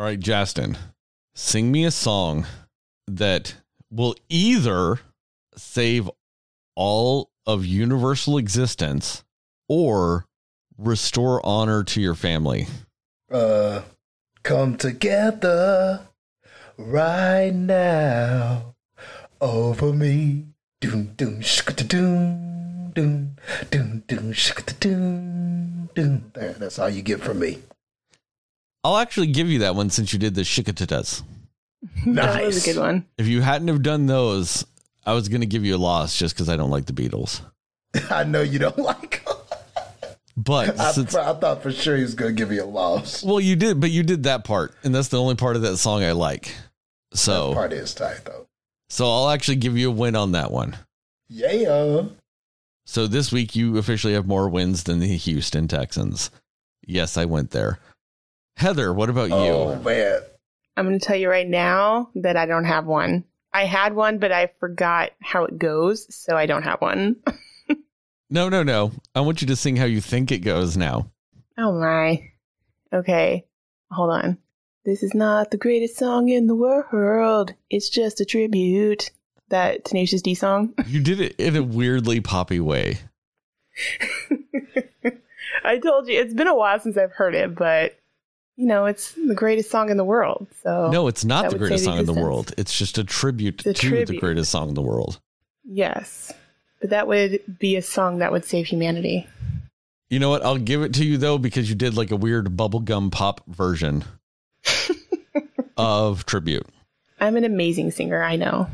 All right, Justin, sing me a song that will either save all of universal existence or restore honor to your family. Uh, come together right now over me. Doom doom shka doom doom doom doom shka doom doom. There, that's all you get from me. I'll actually give you that one since you did the shikatatas. That was a good one. If you hadn't have done those, I was going to give you a loss just because I don't like the Beatles. I know you don't like them. But I, since, I thought for sure he was going to give me a loss. well, you did, but you did that part, and that's the only part of that song I like. So, That part is tight though. so I'll actually give you a win on that one. Yeah. So this week you officially have more wins than the Houston Texans. Yes, I went there. Heather, what about Oh you? man. I'm going to tell you right now that I don't have one. I had one, but I forgot how it goes, so I don't have one. No, no, no. I want you to sing how you think it goes now. Oh my. Okay. Hold on. This is not the greatest song in the world. It's just a tribute. That Tenacious D song. You did it in a weirdly poppy way. I told you it's been a while since I've heard it, but you know, it's the greatest song in the world. So No, it's not the greatest song in the world. It's just a tribute to the greatest song in the world. Yes. But that would be a song that would save humanity. You know what? I'll give it to you though because you did like a weird bubblegum pop version of tribute. I'm an amazing singer, I know.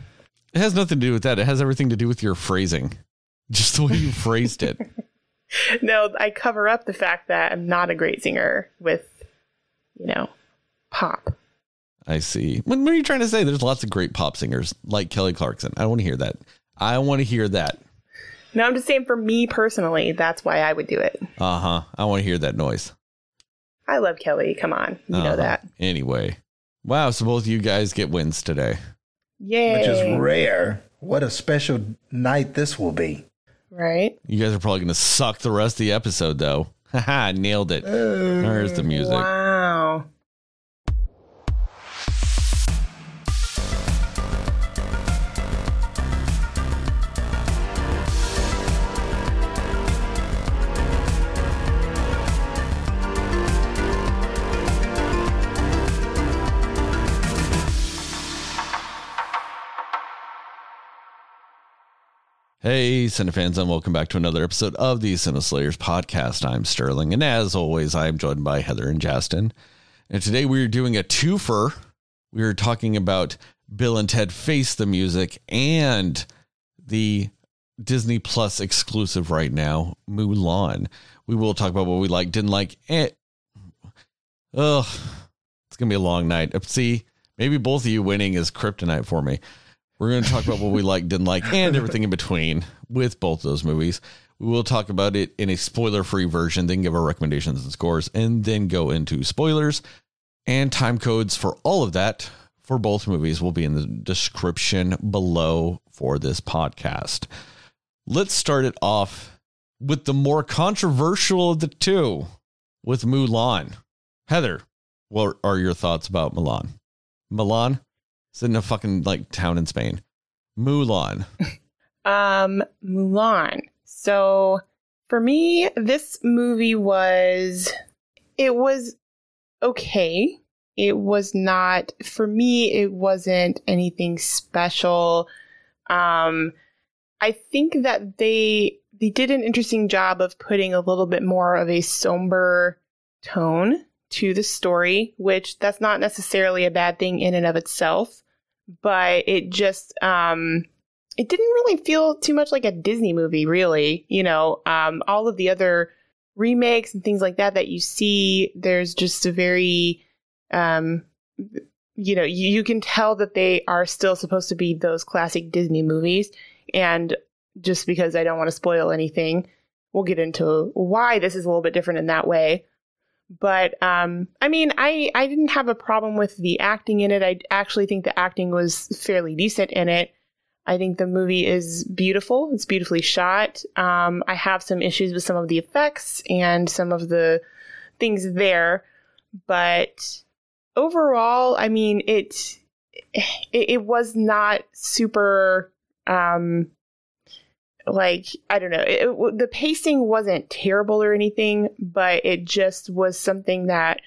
It has nothing to do with that. It has everything to do with your phrasing. Just the way you phrased it. No, I cover up the fact that I'm not a great singer with, you know, pop. I see. What, what are you trying to say? There's lots of great pop singers like Kelly Clarkson. I want to hear that. I want to hear that. No, I'm just saying for me personally, that's why I would do it. Uh huh. I want to hear that noise. I love Kelly. Come on. You know Uh-huh. that. Anyway. Wow. So both of you guys get wins today. Yay. Which is rare. What a special night this will be. right? You guys are probably going to suck the rest of the episode, though. Haha, nailed it. There's the music. Wow. Hey, Cinefans, and welcome back to another episode of the Cineslayers podcast. I'm Sterling, and as always, I am joined by Heather and Justin. And today we are doing a twofer. We are talking about Bill and Ted Face the Music and the Disney Plus exclusive right now, Mulan. We will talk about what we like, didn't like. Eh. Ugh, it's gonna be a long night. See, maybe both of you winning is kryptonite for me. We're going to talk about what we like, didn't like, and everything in between with both those movies. We will talk about it in a spoiler free version, then give our recommendations and scores, and then go into spoilers and time codes for all of that for both movies will be in the description below for this podcast. Let's start it off with the more controversial of the two with Mulan. Heather, what are your thoughts about Milan? Milan? It's in a fucking like town in Spain. Mulan. Um, Mulan. So for me, this movie was it was okay. It was not for me. It wasn't anything special. Um, I think that they they did an interesting job of putting a little bit more of a somber tone to the story, which that's not necessarily a bad thing in and of itself, but it just um it didn't really feel too much like a Disney movie, really. You know, um, all of the other remakes and things like that that you see, there's just a very, um, you know, you, you can tell that they are still supposed to be those classic Disney movies. And just because I don't want to spoil anything, we'll get into why this is a little bit different in that way. But um, I mean, I I didn't have a problem with the acting in it. I actually think the acting was fairly decent in it. I think the movie is beautiful. It's beautifully shot. Um, I have some issues with some of the effects and some of the things there, but overall, I mean, it, it, it was not super, um, like I don't know, it, the pacing wasn't terrible or anything, but it just was something that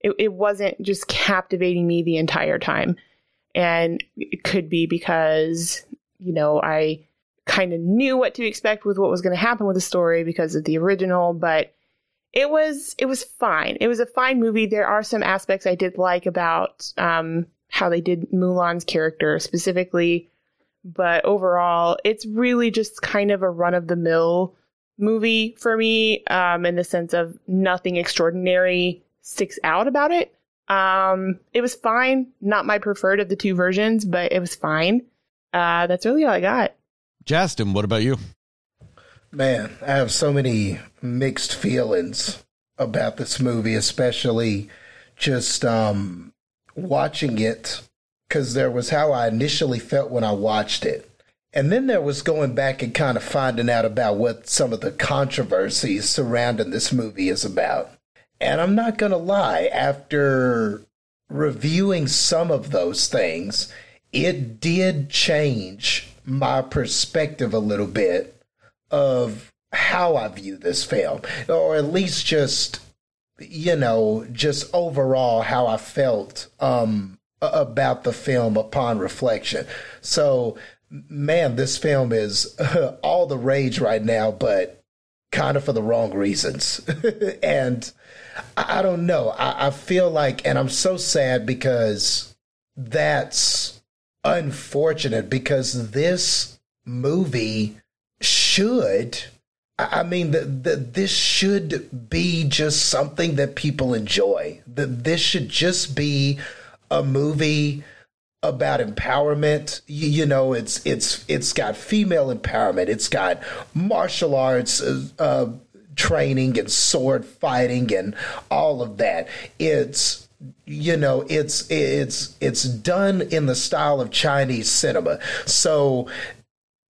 it, it wasn't just captivating me the entire time, and it could be because you know I kind of knew what to expect with what was going to happen with the story because of the original, but it was it was fine. It was a fine movie. There are some aspects I did like about um, how they did Mulan's character specifically, but overall, it's really just kind of a run of the mill movie for me, um, in the sense of nothing extraordinary sticks out about it. Um, it was fine. Not my preferred of the two versions, but it was fine. Uh, that's really all I got. Justin, what about you? Man, I have so many mixed feelings about this movie, especially just um, watching it, because there was how I initially felt when I watched it. And then there was going back and kind of finding out about what some of the controversies surrounding this movie is about. And I'm not going to lie, after reviewing some of those things, it did change my perspective a little bit of how I view this film, or at least just, you know, just overall how I felt um, about the film upon reflection. So, man, this film is all the rage right now, but kind of for the wrong reasons. and I, I don't know. I, I feel like, and I'm so sad because that's unfortunate because this movie should I mean, the, the, this should be just something that people enjoy. That this should just be a movie about empowerment. You, you, know, it's it's it's got female empowerment. It's got martial arts uh, uh, training and sword fighting and all of that. It's you know it's it's it's done in the style of Chinese cinema. So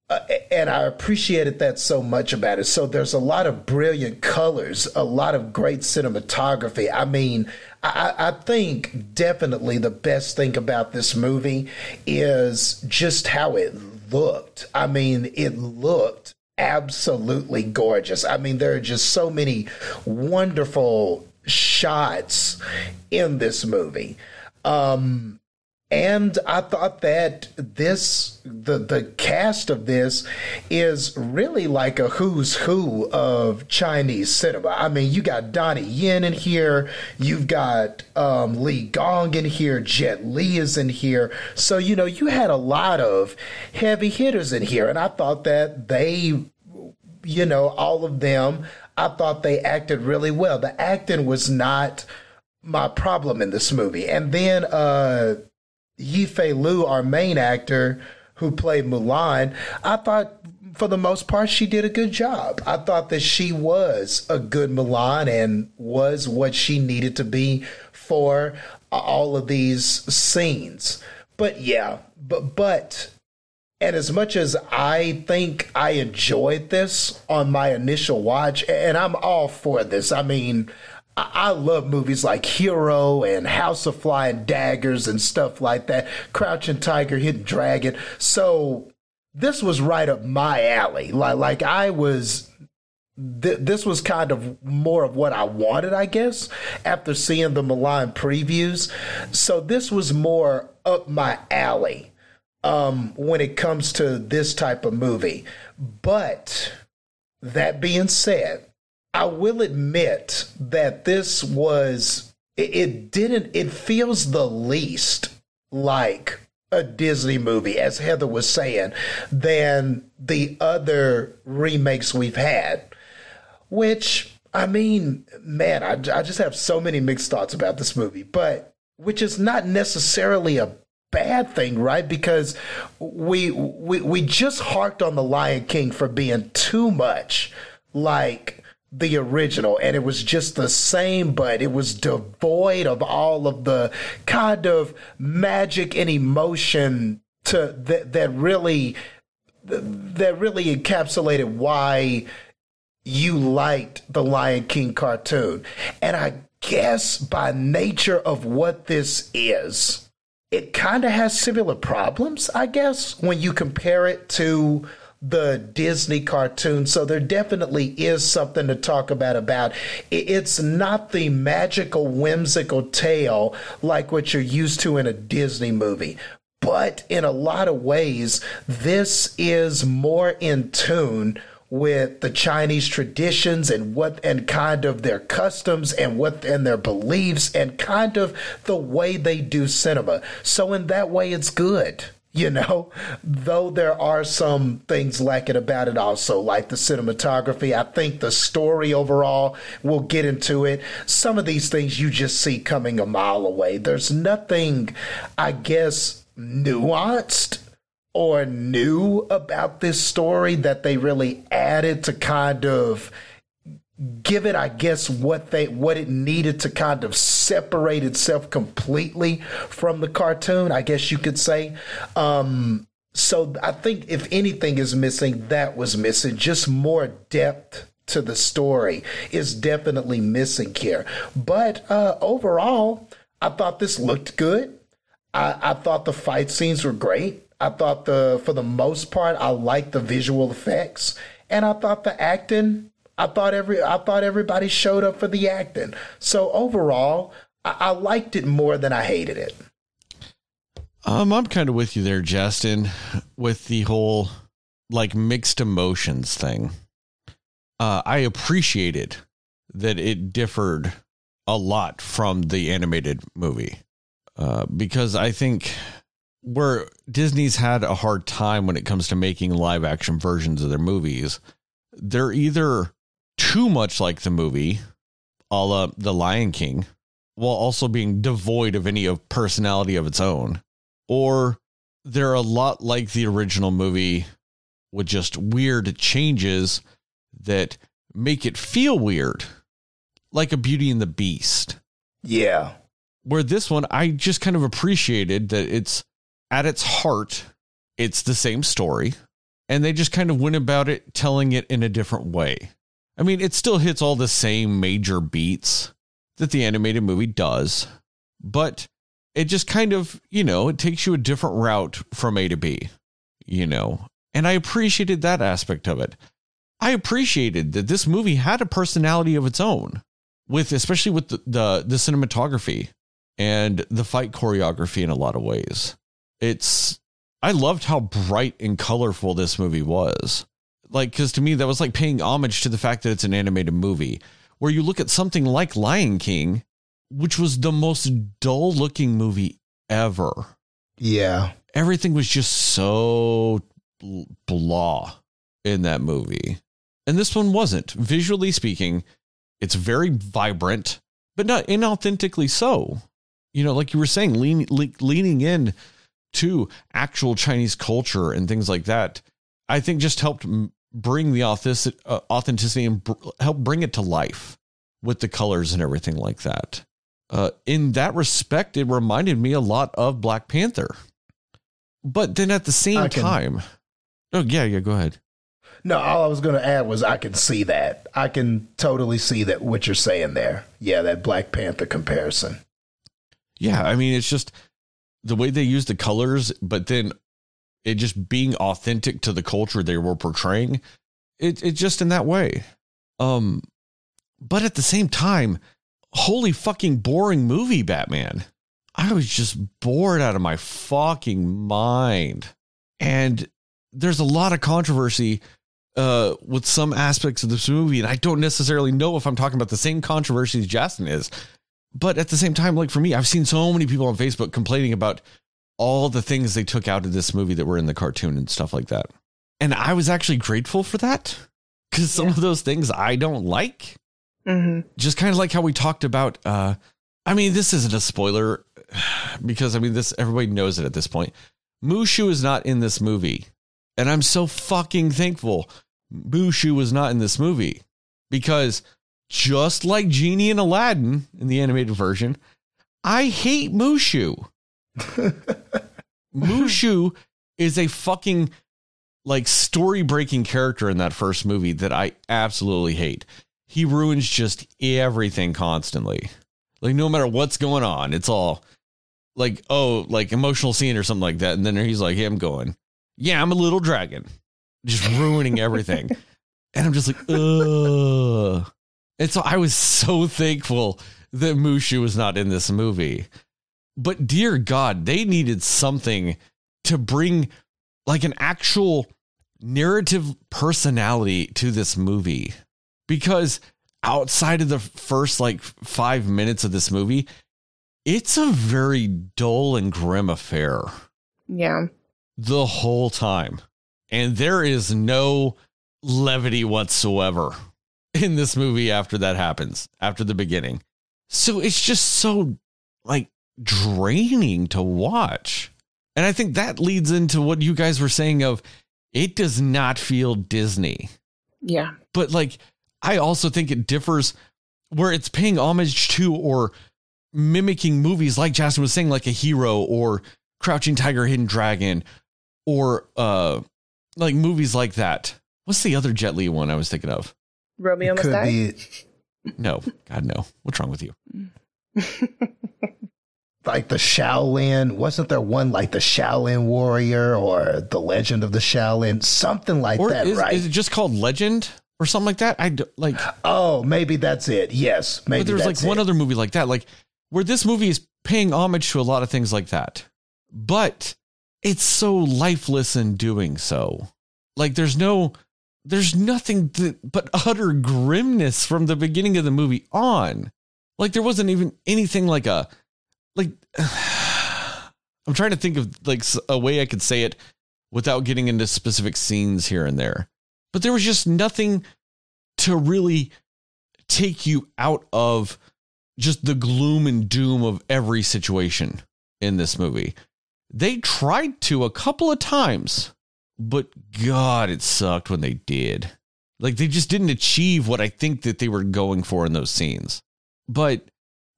uh, and I appreciated that so much about it. So there's a lot of brilliant colors, a lot of great cinematography. I mean, I, I, think definitely the best thing about this movie is just how it looked. I mean, it looked absolutely gorgeous. I mean, there are just so many wonderful shots in this movie. Um, and I thought that this the the cast of this is really like a who's who of Chinese cinema. I mean, you got Donnie Yen in here, you've got um, Li Gong in here, Jet Li is in here. So you know, you had a lot of heavy hitters in here, and I thought that they, you know, all of them I thought they acted really well. The acting was not my problem in this movie. And then uh Yifei Liu, our main actor who played Mulan, I thought for the most part she did a good job. I thought that she was a good Mulan and was what she needed to be for all of these scenes. But yeah, but but and as much as I think I enjoyed this on my initial watch, and I'm all for this, I mean, I love movies like Hero and House of Flying Daggers and stuff like that, Crouching Tiger, Hidden Dragon. So this was right up my alley. Like, like I was th- this was kind of more of what I wanted, I guess, after seeing the Mulan previews. So this was more up my alley um, when it comes to this type of movie. But that being said, I will admit that this was, it, it didn't, it feels the least like a Disney movie, as Heather was saying, than the other remakes we've had. Which, I mean, man, I, I just have so many mixed thoughts about this movie, but which is not necessarily a bad thing, right? Because we we we just harked on the Lion King for being too much like the original and it was just the same but it was devoid of all of the kind of magic and emotion to that that really that really encapsulated why you liked the Lion King cartoon. And I guess by nature of what this is, it kind of has similar problems, I guess, when you compare it to the Disney cartoon. So there definitely is something to talk about about. It's not the magical whimsical tale like what you're used to in a Disney movie. But in a lot of ways, this is more in tune with the Chinese traditions and what and kind of their customs and what and their beliefs and kind of the way they do cinema. So in that way it's good. You know, though there are some things lacking about it also, like the cinematography. I think the story overall, we'll get into it. Some of these things you just see coming a mile away. There's nothing, I guess, nuanced or new about this story that they really added to kind of give it i guess what they what it needed to kind of separate itself completely from the cartoon i guess you could say. Um so i think if anything is missing that was missing. Just more depth to the story is definitely missing here. But uh overall i thought this looked good. I i thought the fight scenes were great. I thought the for the most part I liked the visual effects. And I thought the acting I thought every I thought everybody showed up for the acting. So overall, I, I liked it more than I hated it. Um, I'm kind of with you there, Justin, with the whole like mixed emotions thing. Uh, I appreciated that it differed a lot from the animated movie uh, because I think where Disney's had a hard time when it comes to making live action versions of their movies. They're either too much like the movie, a la The Lion King, while also being devoid of any of personality of its own, or they're a lot like the original movie with just weird changes that make it feel weird, like a Beauty and the Beast. Yeah. Where this one, I just kind of appreciated that it's at its heart, it's the same story. And they just kind of went about it telling it in a different way. I mean, it still hits all the same major beats that the animated movie does, but it just kind of, you know, it takes you a different route from A to B, you know. And I appreciated that aspect of it. I appreciated that this movie had a personality of its own, with especially with the, the, the cinematography and the fight choreography in a lot of ways it's I loved how bright and colorful this movie was. Like, because to me, that was like paying homage to the fact that it's an animated movie. Where you look at something like Lion King, which was the most dull looking movie ever. Yeah. Everything was just so blah in that movie. And this one wasn't. Visually speaking, it's very vibrant, but not inauthentically so. You know, like you were saying, lean, le- leaning in to actual Chinese culture and things like that, I think just helped bring the uh, authenticity and help bring it to life with the colors and everything like that. Uh, in that respect, it reminded me a lot of Black Panther. But then at the same can, time, oh yeah, yeah, go ahead. No, all I was going to add was I can see that. I can totally see that what you're saying there. Yeah, that Black Panther comparison. Yeah, I mean, it's just the way they use the colors, but then it just being authentic to the culture they were portraying. It it just in that way. Um but at the same time, holy fucking boring movie, Batman. I was just bored out of my fucking mind. And there's a lot of controversy uh, with some aspects of this movie, and I don't necessarily know if I'm talking about the same controversy as Justin is but at the same time, like for me, I've seen so many people on Facebook complaining about all the things they took out of this movie that were in the cartoon and stuff like that. And I was actually grateful for that because some yeah. of those things I don't like. Mm-hmm. Just kind of like how we talked about. Uh, I mean, this isn't a spoiler because I mean, this everybody knows it at this point. Mushu is not in this movie. And I'm so fucking thankful Mushu was not in this movie because just like Genie and Aladdin in the animated version, I hate Mushu. Mushu is a fucking like story breaking character in that first movie that I absolutely hate. He ruins just everything constantly. Like no matter what's going on, it's all like oh, like emotional scene or something like that. And then he's like, "Yeah, I'm going. Yeah, I'm a little dragon." Just ruining everything. and I'm just like, "Ugh." And so I was so thankful that Mushu was not in this movie. But dear God, they needed something to bring like an actual narrative personality to this movie. Because outside of the first like five minutes of this movie, it's a very dull and grim affair Yeah. the whole time. And there is no levity whatsoever in this movie after that happens, after the beginning. So it's just so like draining to watch. And I think that leads into what you guys were saying of it does not feel Disney. Yeah. But like I also think it differs where it's paying homage to or mimicking movies like Justin was saying, like a hero or Crouching Tiger, Hidden Dragon, or uh like movies like that. What's the other Jet Li one I was thinking of? Romeo must Could die. be No, God no. What's wrong with you? like the Shaolin. Wasn't there one like the Shaolin Warrior or the Legend of the Shaolin? Something like Or that, is, right? is it just called Legend or something like that? I d- like. oh, maybe that's it. Yes, maybe but there's like one it. other movie like that, like where this movie is paying homage to a lot of things like that, but it's so lifeless in doing so. Like there's no, there's nothing but utter grimness from the beginning of the movie on. Like there wasn't even anything like a. I'm trying to think of like a way I could say it without getting into specific scenes here and there. But there was just nothing to really take you out of just the gloom and doom of every situation in this movie. They tried to a couple of times, but God, it sucked when they did. Like they just didn't achieve what I think that they were going for in those scenes. But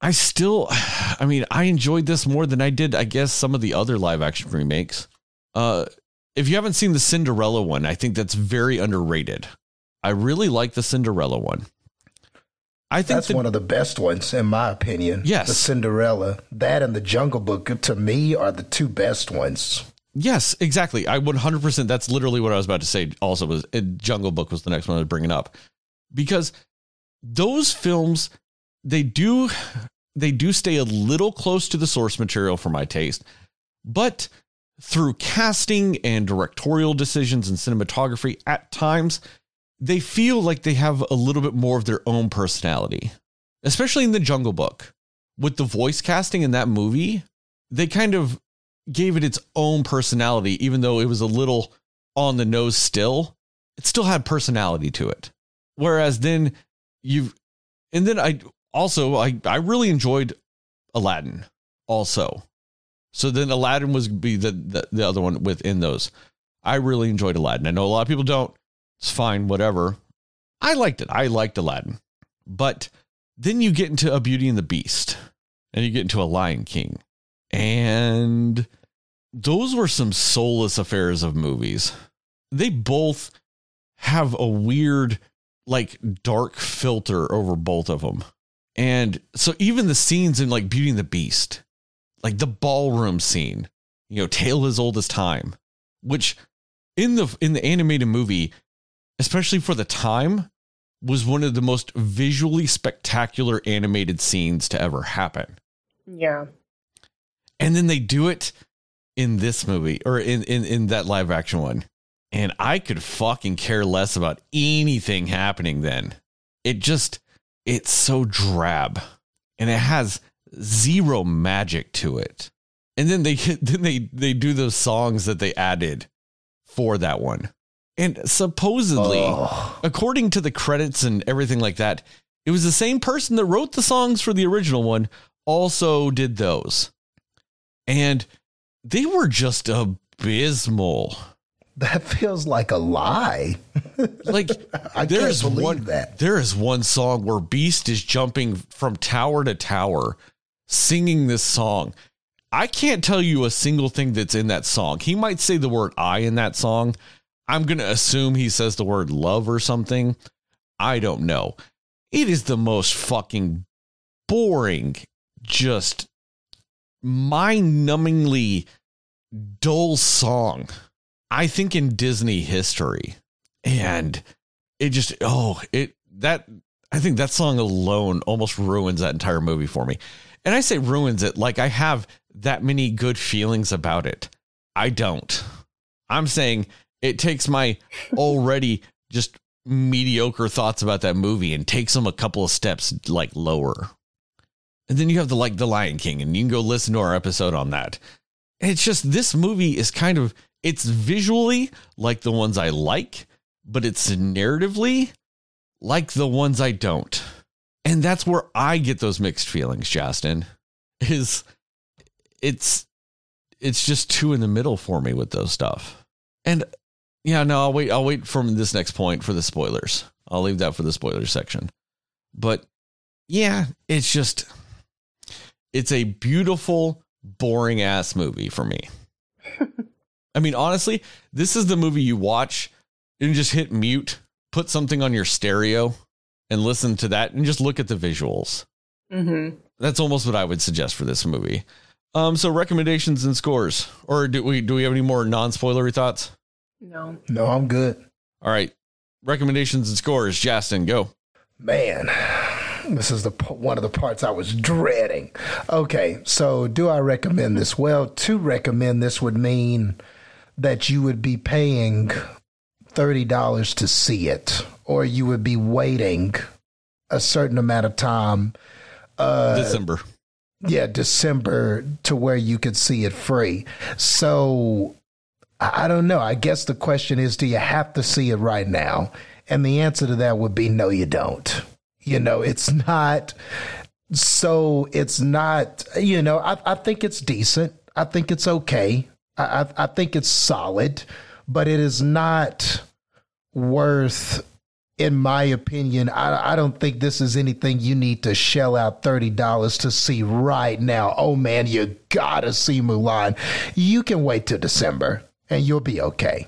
I still, I mean, I enjoyed this more than I did, I guess, some of the other live action remakes. Uh, if you haven't seen the Cinderella one, I think that's very underrated. I really like the Cinderella one. I think That's that- one of the best ones, in my opinion. Yes. the Cinderella. That and the Jungle Book to me are the two best ones. Yes, exactly. I 100%. That's literally what I was about to say. Also, was Jungle Book was the next one I was bringing up because those films they do they do stay a little close to the source material for my taste, but through casting and directorial decisions and cinematography, at times they feel like they have a little bit more of their own personality, especially in the Jungle Book with the voice casting in that movie. They kind of gave it its own personality, even though it was a little on the nose still. It still had personality to it. Whereas then you've, and then I also, I, I really enjoyed Aladdin also. So then Aladdin was be the, the, the other one within those. I really enjoyed Aladdin. I know a lot of people don't. It's fine, whatever. I liked it. I liked Aladdin. But then you get into A Beauty and the Beast and you get into A Lion King. And those were some soulless affairs of movies. They both have a weird, like, dark filter over both of them. And so even the scenes in like Beauty and the Beast, like the ballroom scene, you know, tale as old as time, which in the in the animated movie, especially for the time, was one of the most visually spectacular animated scenes to ever happen. Yeah. and then they do it in this movie or in, in in that live action one. And i could fucking care less about anything happening then. It just it's so drab and it has zero magic to it and then they then they they do those songs that they added for that one and supposedly Oh, according to the credits and everything like that, it was the same person that wrote the songs for the original one, also did those. And they were just abysmal. That feels like a lie. Like I can't believe one that. there is one song where Beast is jumping from tower to tower singing this song. I can't tell you a single thing that's in that song. He might say the word I in that song. I'm going to assume he says the word love or something. I don't know. It is the most fucking boring just mind numbingly dull song, I think, in Disney history. And it just, oh, it, that, I think that song alone almost ruins that entire movie for me. And I say ruins it like I have that many good feelings about it. I don't. I'm saying it takes my already just mediocre thoughts about that movie and takes them a couple of steps like lower. And then you have the like the Lion King, and you can go listen to our episode on that. It's just this movie is kind of it's visually like the ones I like, but it's narratively like the ones I don't. And that's where I get those mixed feelings, Justin. Is it's it's just two in the middle for me with those stuff. And yeah, no, I'll wait. I'll wait from this next point for the spoilers. I'll leave that for the spoilers section. But yeah, it's just it's a beautiful, boring ass movie for me. I mean, honestly, this is the movie you watch and just hit mute, put something on your stereo, and listen to that, and just look at the visuals. Mm-hmm. That's almost what I would suggest for this movie. Um, so recommendations and scores, or do we do we have any more non spoilery thoughts? No. No, I'm good. All right, recommendations and scores. Justin, go. Man, this is the one of the parts I was dreading. Okay, so do I recommend this? Well, to recommend this would mean that you would be paying thirty dollars to see it, or you would be waiting a certain amount of time. Uh, December. yeah, December to where you could see it free. So I I don't know. I guess the question is do you have to see it right now? And the answer to that would be no, you don't. You know, it's not so it's not, you know, I, I think it's decent. I think it's okay. I, I, think it's solid, but it is not worth in my opinion, I, I don't think this is anything you need to shell out $30 to see right now. Oh man, you gotta see Mulan. You can wait till December and you'll be okay.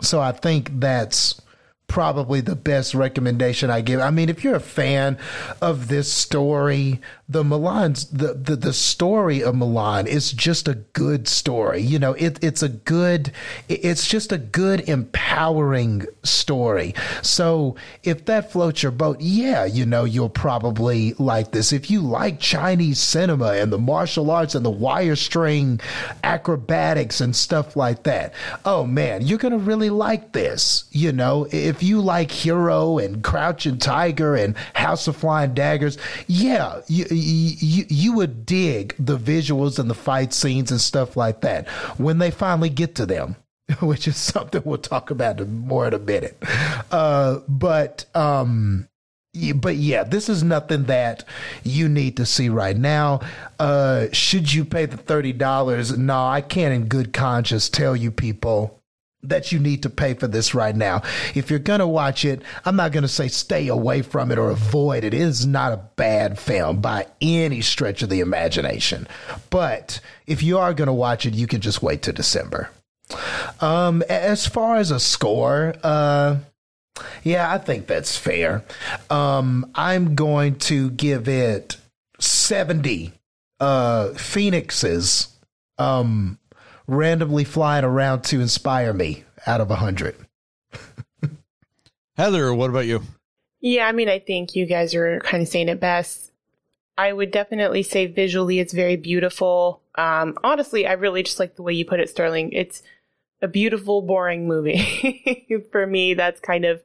So I think that's probably the best recommendation I give. I mean, if you're a fan of this story, the Milan's the, the the story of Milan is just a good story. You know, it it's a good it's just a good empowering story. So if that floats your boat, yeah, you know, you'll probably like this. If you like Chinese cinema and the martial arts and the wire string acrobatics and stuff like that, oh man, you're gonna really like this. You know, if you like Hero and Crouching Tiger and House of Flying Daggers, yeah, you, you you would dig the visuals and the fight scenes and stuff like that when they finally get to them. Which is something we'll talk about more in a minute. Uh, but um, but yeah, this is nothing that you need to see right now. Uh, should you pay the thirty dollars? No, I can't, in good conscience, tell you people that you need to pay for this right now. If you're going to watch it, I'm not going to say stay away from it or avoid it. It is not a bad film by any stretch of the imagination. But if you are going to watch it, you can just wait to December. Um, as far as a score, uh, yeah, I think that's fair. Um, I'm going to give it 70 uh, phoenixes um, randomly flying around to inspire me out of a 100. Heather, what about you? Yeah, I mean, I think you guys are kind of saying it best. I would definitely say visually it's very beautiful. Um, honestly, I really just like the way you put it, Sterling. It's a beautiful, boring movie. For me, that's kind of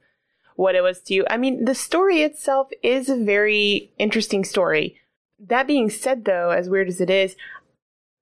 what it was to you. I mean, the story itself is a very interesting story. That being said, though, as weird as it is,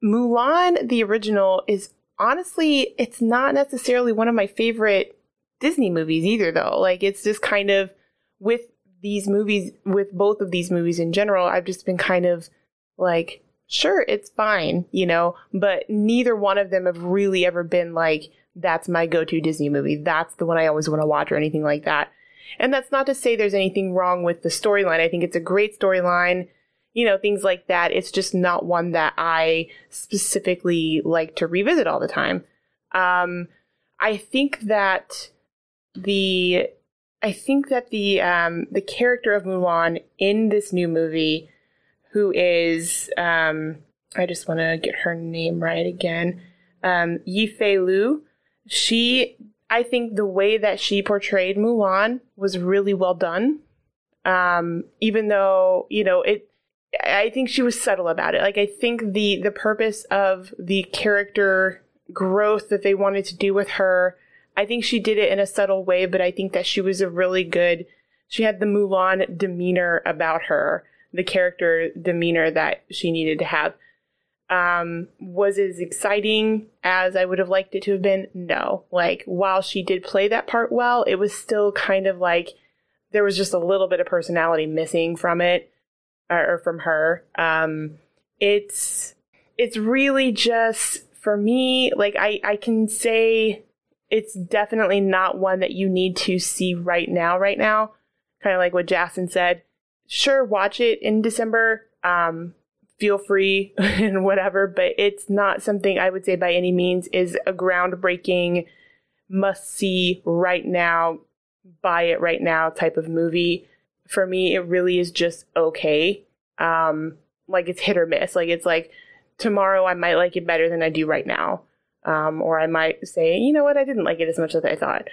Mulan, the original, is honestly, it's not necessarily one of my favorite Disney movies either, though. Like, it's just kind of with these movies, with both of these movies in general, I've just been kind of like, sure, it's fine, you know, but neither one of them have really ever been like, that's my go to Disney movie. That's the one I always want to watch or anything like that. And that's not to say there's anything wrong with the storyline. I think it's a great storyline you know, things like that. It's just not one that I specifically like to revisit all the time. Um, I think that the, I think that the, um, the character of Mulan in this new movie who is um, I just want to get her name right again. Um, Yifei Liu. She, I think the way that she portrayed Mulan was really well done. Um, even though you know it, I think she was subtle about it. Like I think the the purpose of the character growth that they wanted to do with her, I think she did it in a subtle way. But I think that she was a really good. She had the Mulan demeanor about her, the character demeanor that she needed to have. Um, was it as exciting as I would have liked it to have been? No. Like, while she did play that part well, it was still kind of like there was just a little bit of personality missing from it or, from her. Um, it's it's really just for me, like I, I can say it's definitely not one that you need to see right now, right now. Kind of like what Jason said. Sure, watch it in December. Um, feel free and whatever, but it's not something I would say by any means is a groundbreaking must see right now, buy it right now type of movie. For me, it really is just okay. Um, like it's hit or miss. Like it's like tomorrow I might like it better than I do right now. Um, or I might say, you know what, I didn't like it as much as I thought.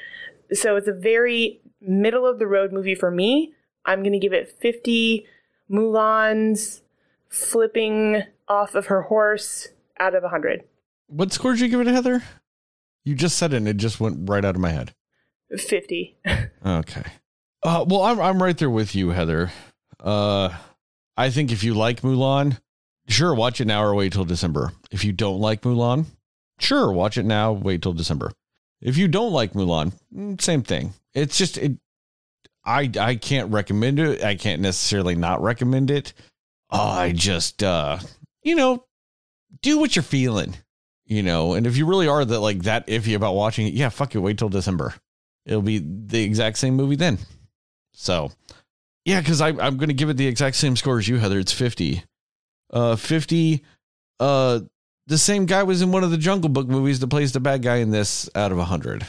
So it's a very middle of the road movie for me. I'm going to give it 50 Mulans flipping off of her horse out of 100. What score did you give it, Heather? You just said it and it just went right out of my head. 50. Okay. Uh, well, I'm I'm right there with you, Heather. Uh, I think if you like Mulan, sure, watch it now or wait till December. If you don't like Mulan, sure, watch it now, wait till December. If you don't like Mulan, mm, same thing. It's just it. I I can't recommend it. I can't necessarily not recommend it. I just uh, you know, do what you're feeling. You know, and if you really are that like that iffy about watching it, yeah, fuck it, wait till December. It'll be the exact same movie then. So, yeah, because I'm going to give it the exact same score as you, Heather. It's 50. Uh, 50. Uh, the same guy was in one of the Jungle Book movies that plays the bad guy in this out of 100.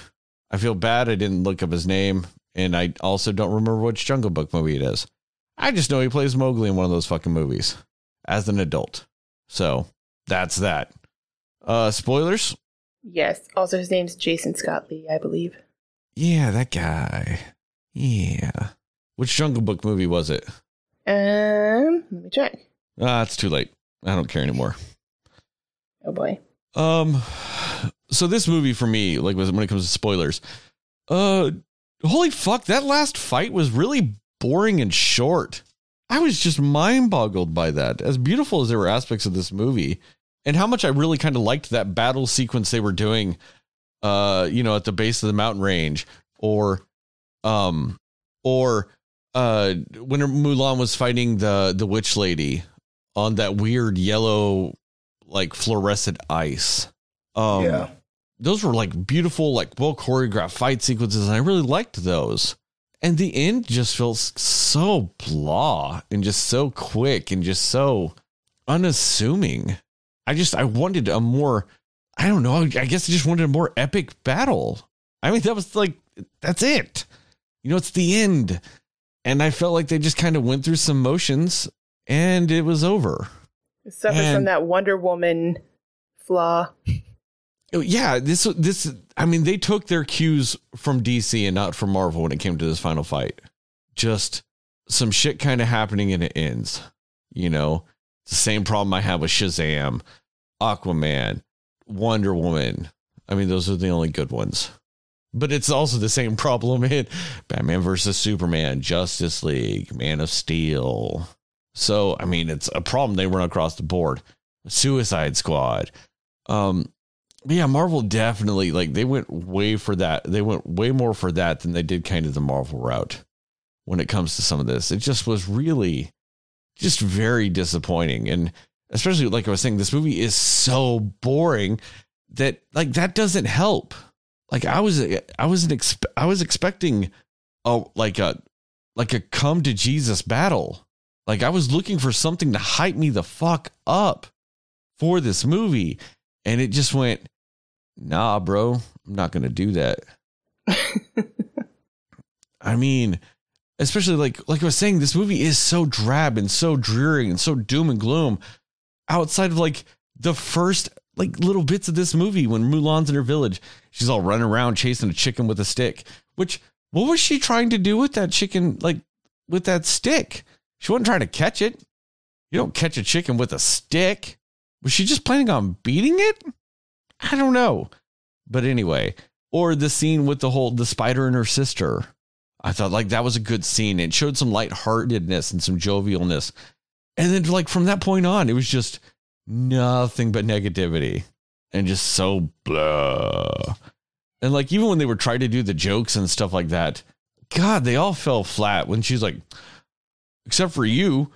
I feel bad I didn't look up his name, and I also don't remember which Jungle Book movie it is. I just know he plays Mowgli in one of those fucking movies as an adult. So that's that. Uh, spoilers? Yes. Also, his name's Jason Scott Lee, I believe. Yeah, that guy. Yeah. Which Jungle Book movie was it? Um, let me check. Ah, it's too late. I don't care anymore. Oh boy. Um, so this movie for me, like, when it comes to spoilers, uh, holy fuck, that last fight was really boring and short. I was just mind boggled by that. As beautiful as there were aspects of this movie, and how much I really kind of liked that battle sequence they were doing, uh, you know, at the base of the mountain range, or, um, or uh, when Mulan was fighting the the witch lady on that weird yellow, like fluorescent ice. Um, yeah. those were like beautiful, like well choreographed fight sequences, and I really liked those. And the end just feels so blah and just so quick and just so unassuming. I just I wanted a more I don't know, I guess I just wanted a more epic battle. I mean, that was like that's it. You know, it's the end. And I felt like they just kind of went through some motions and it was over. It suffers And- from that Wonder Woman flaw. Oh, yeah, this this I mean they took their cues from DC and not from Marvel when it came to this final fight. Just some shit kind of happening and it ends. You know, the same problem I have with Shazam, Aquaman, Wonder Woman. I mean, those are the only good ones. But it's also the same problem in Batman versus Superman, Justice League, Man of Steel. So, I mean, it's a problem they run across the board. Suicide Squad. Um, yeah, Marvel definitely like they went way for that. They went way more for that than they did kind of the Marvel route when it comes to some of this. It just was really just very disappointing. And especially like I was saying, this movie is so boring that like that doesn't help. Like I was I wasn't expe- I was expecting a like a like a come to Jesus battle. Like I was looking for something to hype me the fuck up for this movie and it just went nah bro i'm not gonna do that i mean especially like like I was saying, this movie is so drab and so dreary and so doom and gloom. Outside of like the first like little bits of this movie when Mulan's in her village, she's all running around chasing a chicken with a stick. Which what was she trying to do with that chicken? Like with that stick, she wasn't trying to catch it. You don't catch a chicken with a stick. Was she just planning on beating it? I don't know. But anyway, or the scene with the whole the spider and her sister. I thought like that was a good scene. It showed some lightheartedness and some jovialness. And then like from that point on, it was just nothing but negativity and just so blah. And like even when they were trying to do the jokes and stuff like that, God, they all fell flat when she's like, except for you,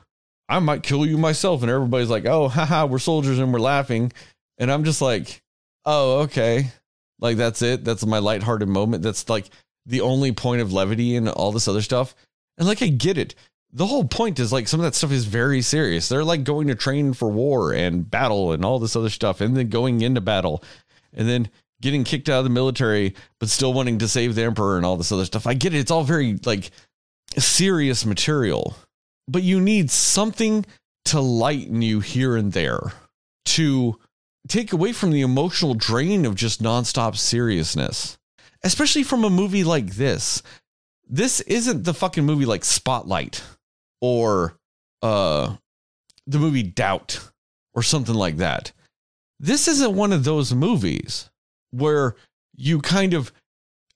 I might kill you myself. And everybody's like, oh, haha, we're soldiers and we're laughing. And I'm just like, oh, okay. Like that's it. That's my lighthearted moment. That's like the only point of levity and all this other stuff. And like I get it. The whole point is like some of that stuff is very serious. They're like going to train for war and battle and all this other stuff, and then going into battle, and then getting kicked out of the military, but still wanting to save the emperor and all this other stuff. I get it. It's all very like serious material, but you need something to lighten you here and there to take away from the emotional drain of just nonstop seriousness, especially from a movie like this. This isn't the fucking movie like Spotlight or uh the movie Doubt or something like that. This isn't one of those movies where you kind of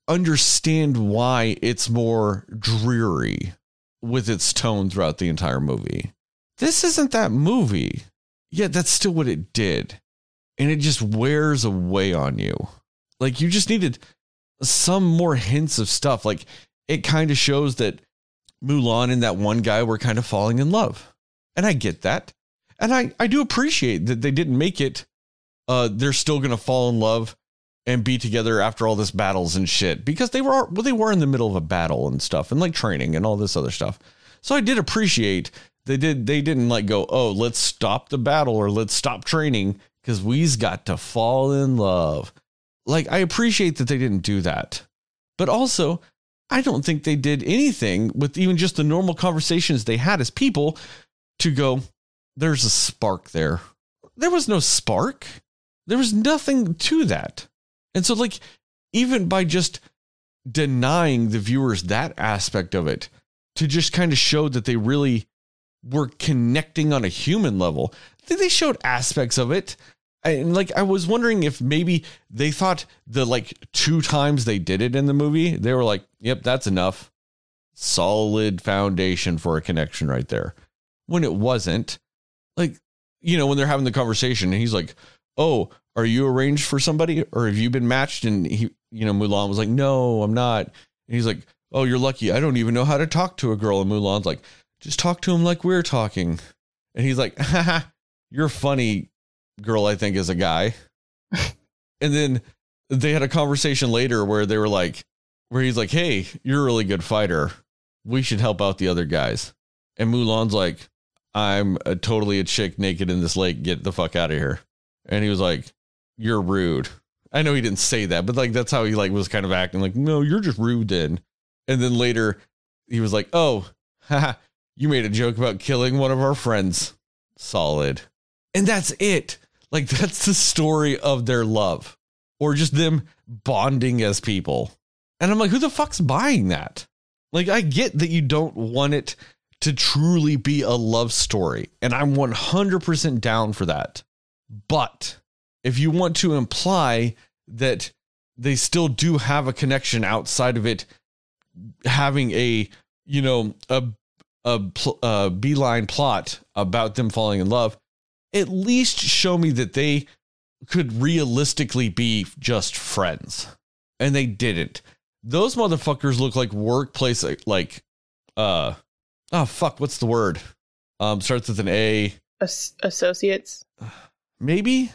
understand why it's more dreary with its tone throughout the entire movie. This isn't that movie. Yet that's still what it did and it just wears away on you. Like you just needed some more hints of stuff. Like it kind of shows that Mulan and that one guy were kind of falling in love. And I get that. And I, I do appreciate that they didn't make it uh they're still gonna fall in love and be together after all this battles and shit. Because they were well, they were in the middle of a battle and stuff and like training and all this other stuff. So I did appreciate they did they didn't like go, oh, let's stop the battle or let's stop training because we's got to fall in love. Like, I appreciate that they didn't do that. But also, I don't think they did anything with even just the normal conversations they had as people to go, there's a spark there. There was no spark. There was nothing to that. And so, like, even by just denying the viewers that aspect of it, to just kind of show that they really were connecting on a human level, they showed aspects of it. And like I was wondering if maybe they thought the like two times they did it in the movie, they were like, "Yep, that's enough." Solid foundation for a connection right there. When it wasn't, like you know, when they're having the conversation and he's like, "Oh, are you arranged for somebody or have you been matched?" And he, you know, Mulan was like, "No, I'm not." And he's like, "Oh, you're lucky. I don't even know how to talk to a girl." And Mulan's like, "Just talk to him like we're talking." And he's like, "Haha, you're funny, girl, I think, is a guy. and then they had a conversation later where they were like, where he's like, hey, you're a really good fighter. We should help out the other guys. And Mulan's like, I'm a, totally a chick naked in this lake. Get the fuck out of here. And he was like, you're rude. I know he didn't say that, but like that's how he like was kind of acting like, no, you're just rude then. And then later he was like, oh, haha, you made a joke about killing one of our friends. Solid. And that's it. Like that's the story of their love or just them bonding as people. And I'm like, who the fuck's buying that? Like, I get that you don't want it to truly be a love story, and I'm 100% down for that. But if you want to imply that they still do have a connection outside of it having a, you know, a a, a beeline plot about them falling in love, at least show me that they could realistically be just friends. And they didn't. Those motherfuckers look like workplace like uh oh fuck, what's the word? Um starts with an A. As- associates. Maybe?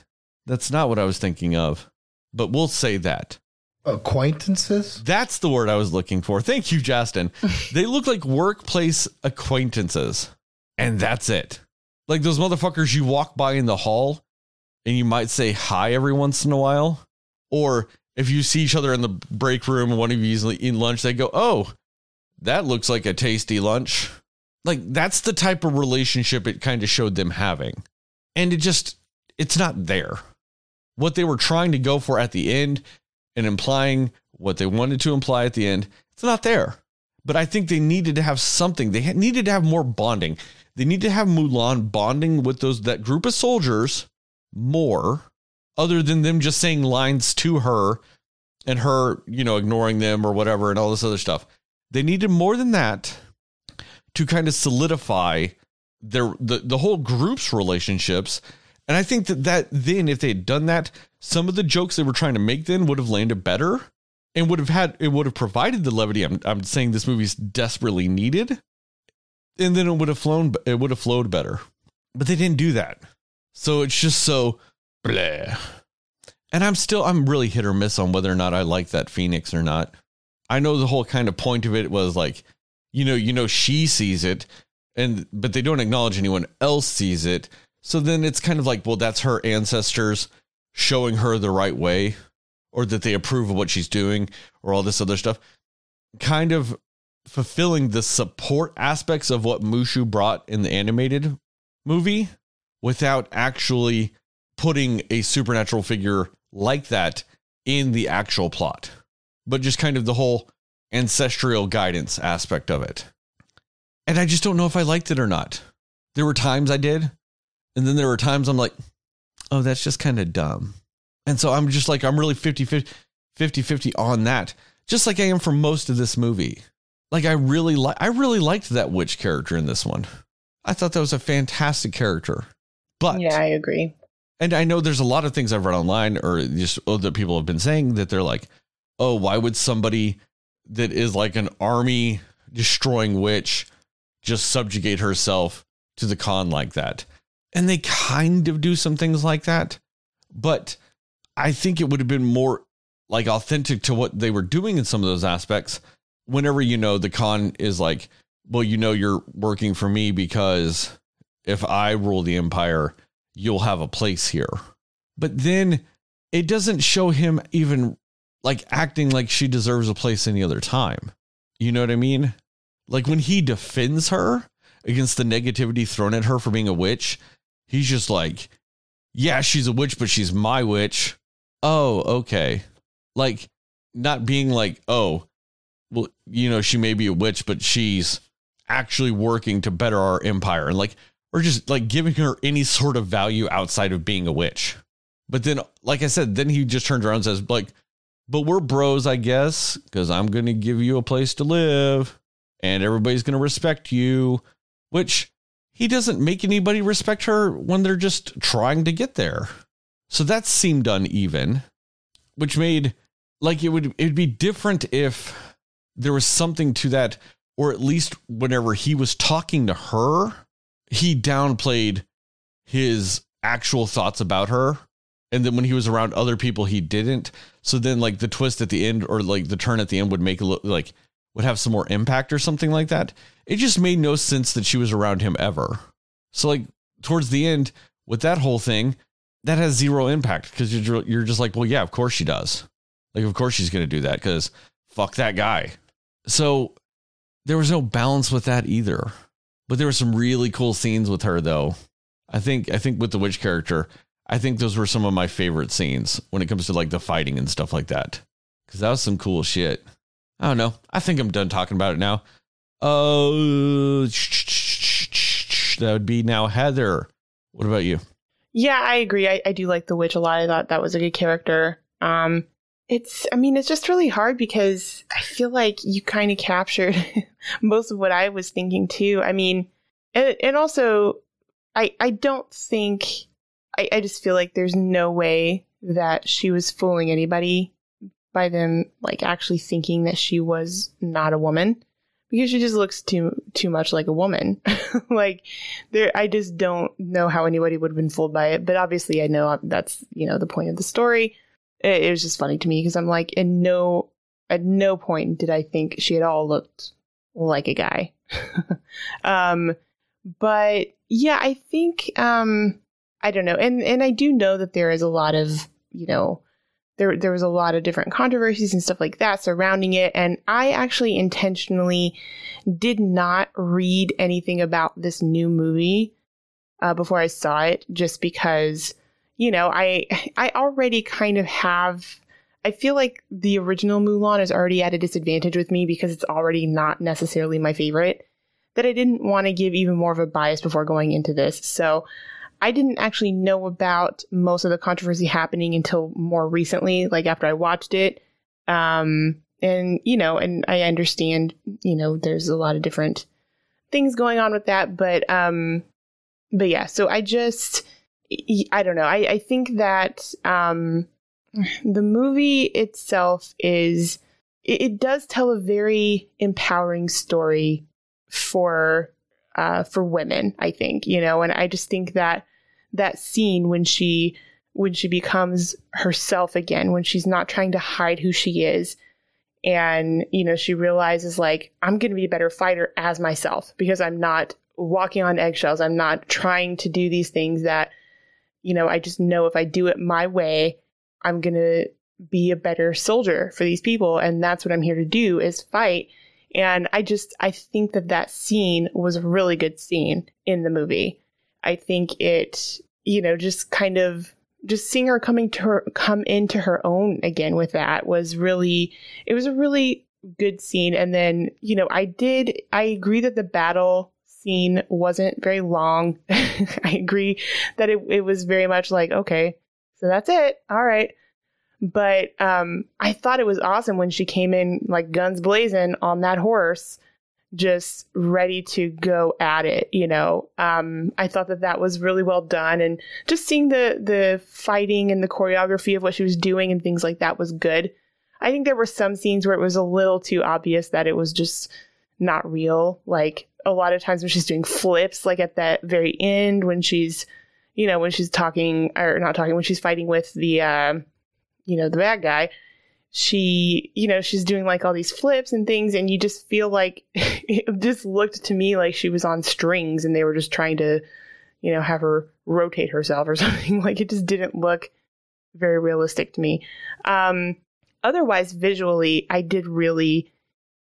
That's not what I was thinking of. But we'll say that. Acquaintances? That's the word I was looking for. Thank you, Justin. they look like workplace acquaintances. And that's it. Like those motherfuckers you walk by in the hall and you might say hi every once in a while. Or if you see each other in the break room and one of you is eating lunch, they go, Oh, that looks like a tasty lunch. Like that's the type of relationship it kind of showed them having. And it just it's not there. What they were trying to go for at the end and implying what they wanted to imply at the end, it's not there. But I think they needed to have something. They needed to have more bonding. They need to have Mulan bonding with those that group of soldiers more, other than them just saying lines to her and her, you know, ignoring them or whatever and all this other stuff. They needed more than that to kind of solidify their the, the whole group's relationships. And I think that that then if they had done that, some of the jokes they were trying to make then would have landed better and would have had it would have provided the levity I'm, I'm saying this movie's desperately needed and then it would have flown it would have flowed better. But they didn't do that. So it's just so blah and i'm still i'm really hit or miss on whether or not i like that phoenix or not. I know the whole kind of point of it was like you know you know she sees it and but they don't acknowledge anyone else sees it. So then it's kind of like well that's her ancestors showing her the right way or that they approve of what she's doing or all this other stuff. Kind of fulfilling the support aspects of what Mushu brought in the animated movie without actually putting a supernatural figure like that in the actual plot, but just kind of the whole ancestral guidance aspect of it. And I just don't know if I liked it or not. There were times I did, and then there were times I'm like, oh, that's just kind of dumb. And so I'm just like, I'm really 50 50 50 on that, just like I am for most of this movie. Like I really like I really liked that witch character in this one. I thought that was a fantastic character. But Yeah, I agree. And I know there's a lot of things I've read online or just other people have been saying that they're like, "Oh, why would somebody that is like an army destroying witch just subjugate herself to the Khan like that?" And they kind of do some things like that, but I think it would have been more like authentic to what they were doing in some of those aspects whenever you know the Khan is like, well, you know, you're working for me because if I rule the empire, you'll have a place here. But then it doesn't show him even like acting like she deserves a place any other time. You know what I mean? Like when he defends her against the negativity thrown at her for being a witch, he's just like, yeah, she's a witch, but she's my witch. Oh, okay. Like not being like, oh, well, you know, she may be a witch, but she's actually working to better our empire and like, or just like giving her any sort of value outside of being a witch. But then, like I said, then he just turns around and says, like, but we're bros, I guess, because I'm going to give you a place to live and everybody's going to respect you, which he doesn't make anybody respect her when they're just trying to get there. So that seemed uneven, which made like it would it'd be different if there was something to that, or at least whenever he was talking to her, he downplayed his actual thoughts about her. And then when he was around other people, he didn't. So then, like the twist at the end, or like the turn at the end, would make a look like would have some more impact or something like that. It just made no sense that she was around him ever. So like towards the end with that whole thing, that has zero impact because you're you're just like, well, yeah, of course she does. Like, of course she's gonna do that because fuck that guy. So there was no balance with that either. But there were some really cool scenes with her though. I think I think with the witch character, I think those were some of my favorite scenes when it comes to like the fighting and stuff like that. Cause that was some cool shit. I don't know. I think I'm done talking about it now. Oh, uh, that would be now Heather. What about you? Yeah, I agree. I, I do like the witch a lot. I thought that was a good character. Um, it's, I mean, it's just really hard because I feel like you kind of captured most of what I was thinking too. I mean, and, and also, I, I don't think, I, I just feel like there's no way that she was fooling anybody by them, like actually thinking that she was not a woman because she just looks too too much like a woman. like there I just don't know how anybody would have been fooled by it, but obviously I know um, that's, you know, the point of the story it, it was just funny to me because I'm like, in no, at no point did I think she at all looked like a guy. um, but yeah, I think, um, I don't know. And, and I do know that there is a lot of, you know, there there was a lot of different controversies and stuff like that surrounding it and I actually intentionally did not read anything about this new movie uh, before I saw it just because you know I I already kind of have I feel like the original Mulan is already at a disadvantage with me because it's already not necessarily my favorite that I didn't want to give even more of a bias before going into this so I didn't actually know about most of the controversy happening until more recently, like after I watched it. Um, and, you know, and I understand, you know, there's a lot of different things going on with that, but, um, but yeah, so I just, I don't know. I, I think that, um, the movie itself is, it, it does tell a very empowering story for uh, for women, I think, you know, and I just think that that scene when she when she becomes herself again, when she's not trying to hide who she is. And, you know, she realizes like, I'm going to be a better fighter as myself because I'm not walking on eggshells. I'm not trying to do these things that, you know, I just know if I do it my way, I'm going to be a better soldier for these people. And that's what I'm here to do is fight. And I just, I think that that scene was a really good scene in the movie. I think it, you know, just kind of just seeing her coming to her come into her own again with that was really it was a really good scene and then you know i did i agree that the battle scene wasn't very long. I agree that it, it was very much like okay so that's it. All right. But um i thought it was awesome when she came in like guns blazing on that horse just ready to go at it you know? Um, i thought that that was really well done and just seeing the the fighting and the choreography of what she was doing and things like that was good. I think there were some scenes where it was a little too obvious that it was just not real like a lot of times when she's doing flips like at that very end when she's you know when she's talking or not talking when she's fighting with the uh, you know the bad guy she, you know, she's doing like all these flips and things, and you just feel like it just looked to me like she was on strings and they were just trying to, you know, have her rotate herself or something. like it just didn't look very realistic to me. Um, otherwise, visually, I did really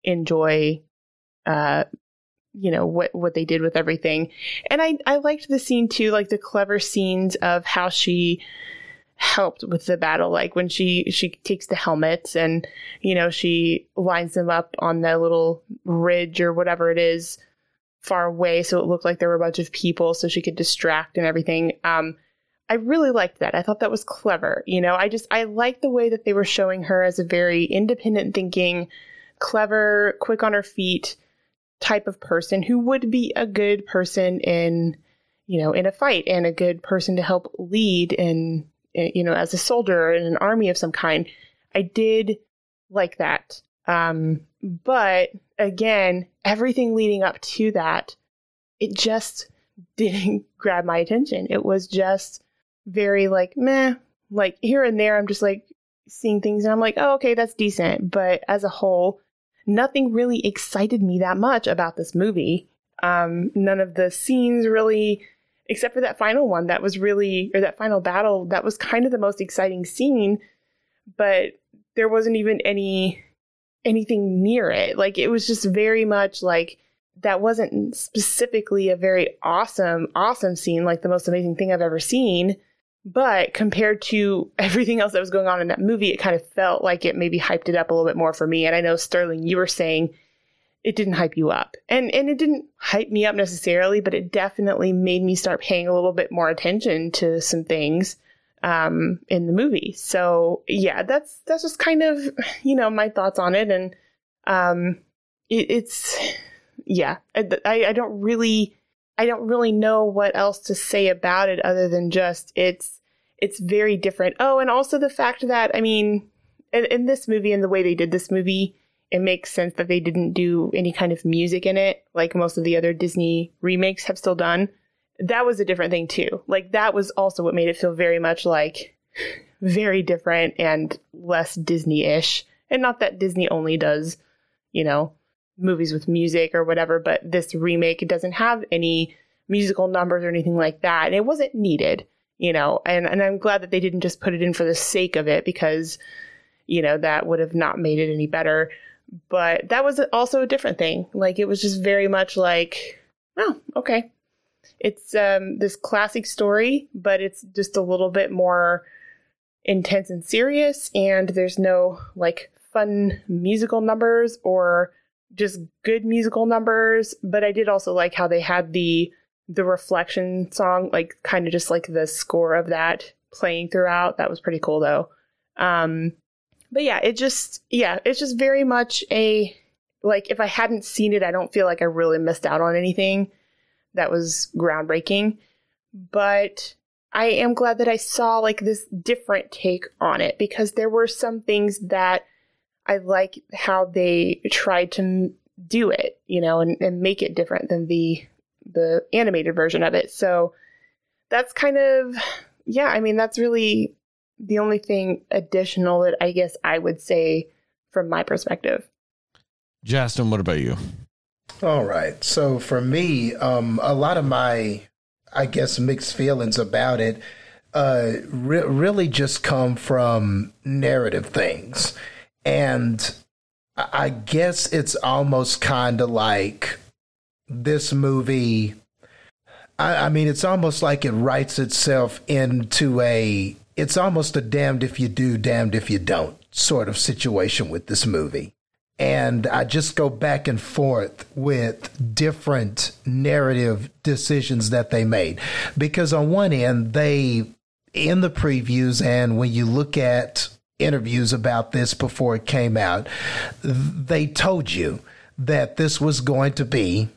enjoy, uh, you know what what they did with everything, and I I liked the scene too, like the clever scenes of how she helped with the battle like when she she takes the helmets and you know she lines them up on the little ridge or whatever it is far away so it looked like there were a bunch of people so she could distract and everything. Um i really liked that. I thought that was clever you know? I just i like the way that they were showing her as a very independent thinking clever quick on her feet type of person who would be a good person in you know in a fight and a good person to help lead in you know, as a soldier in an army of some kind. I did like that. Um, but again, everything leading up to that, it just didn't grab my attention. It was just very like meh. Like here and there, I'm just like seeing things and I'm like, oh, okay, that's decent. But as a whole, nothing really excited me that much about this movie. Um, none of the scenes really except for that final one that was really or that final battle that was kind of the most exciting scene but there wasn't even any anything near it like it was just very much like that wasn't specifically a very awesome awesome scene like the most amazing thing i've ever seen but compared to everything else that was going on in that movie it kind of felt like it maybe hyped it up a little bit more for me and i know sterling you were saying it didn't hype you up. And and it didn't hype me up necessarily, but it definitely made me start paying a little bit more attention to some things um, in the movie. So yeah, that's that's just kind of you know my thoughts on it, and um, it, it's yeah, I, I don't really I don't really know what else to say about it other than just it's it's very different. Oh, and also the fact that I mean, in, in this movie and the way they did this movie it makes sense that they didn't do any kind of music in it, like most of the other Disney remakes have still done. That was a different thing too. Like that was also what made it feel very much like very different and less Disney-ish. And not that Disney only does, you know, movies with music or whatever, but this remake it doesn't have any musical numbers or anything like that. And it wasn't needed. you know, and, and I'm glad that they didn't just put it in for the sake of it because, you know, that would have not made it any better. But that was also a different thing. Like it was just very much like, oh, okay. It's um, this classic story, but it's just a little bit more intense and serious, and there's no like fun musical numbers or just good musical numbers. But I did also like how they had the the reflection song, like kind of just like the score of that playing throughout. That was pretty cool though. Um, but yeah, it just yeah, it's just very much a like if I hadn't seen it, I don't feel like I really missed out on anything that was groundbreaking. But I am glad that I saw like this different take on it because there were some things that I like how they tried to do it, you know, and, and make it different than the the animated version of it. So that's kind of yeah, I mean that's really the only thing additional that I guess I would say from my perspective. Justin, what about you? All right. So for me, um, a lot of my, I guess, mixed feelings about it uh, re- really just come from narrative things. And I guess it's almost kind of like this movie. I, I mean, it's almost like it writes itself into a, it's almost a damned if you do, damned if you don't sort of situation with this movie and I just go back and forth with different narrative decisions that they made. Because on one end, they, in the previews, and when you look at interviews about this before it came out, they told you that this was going to be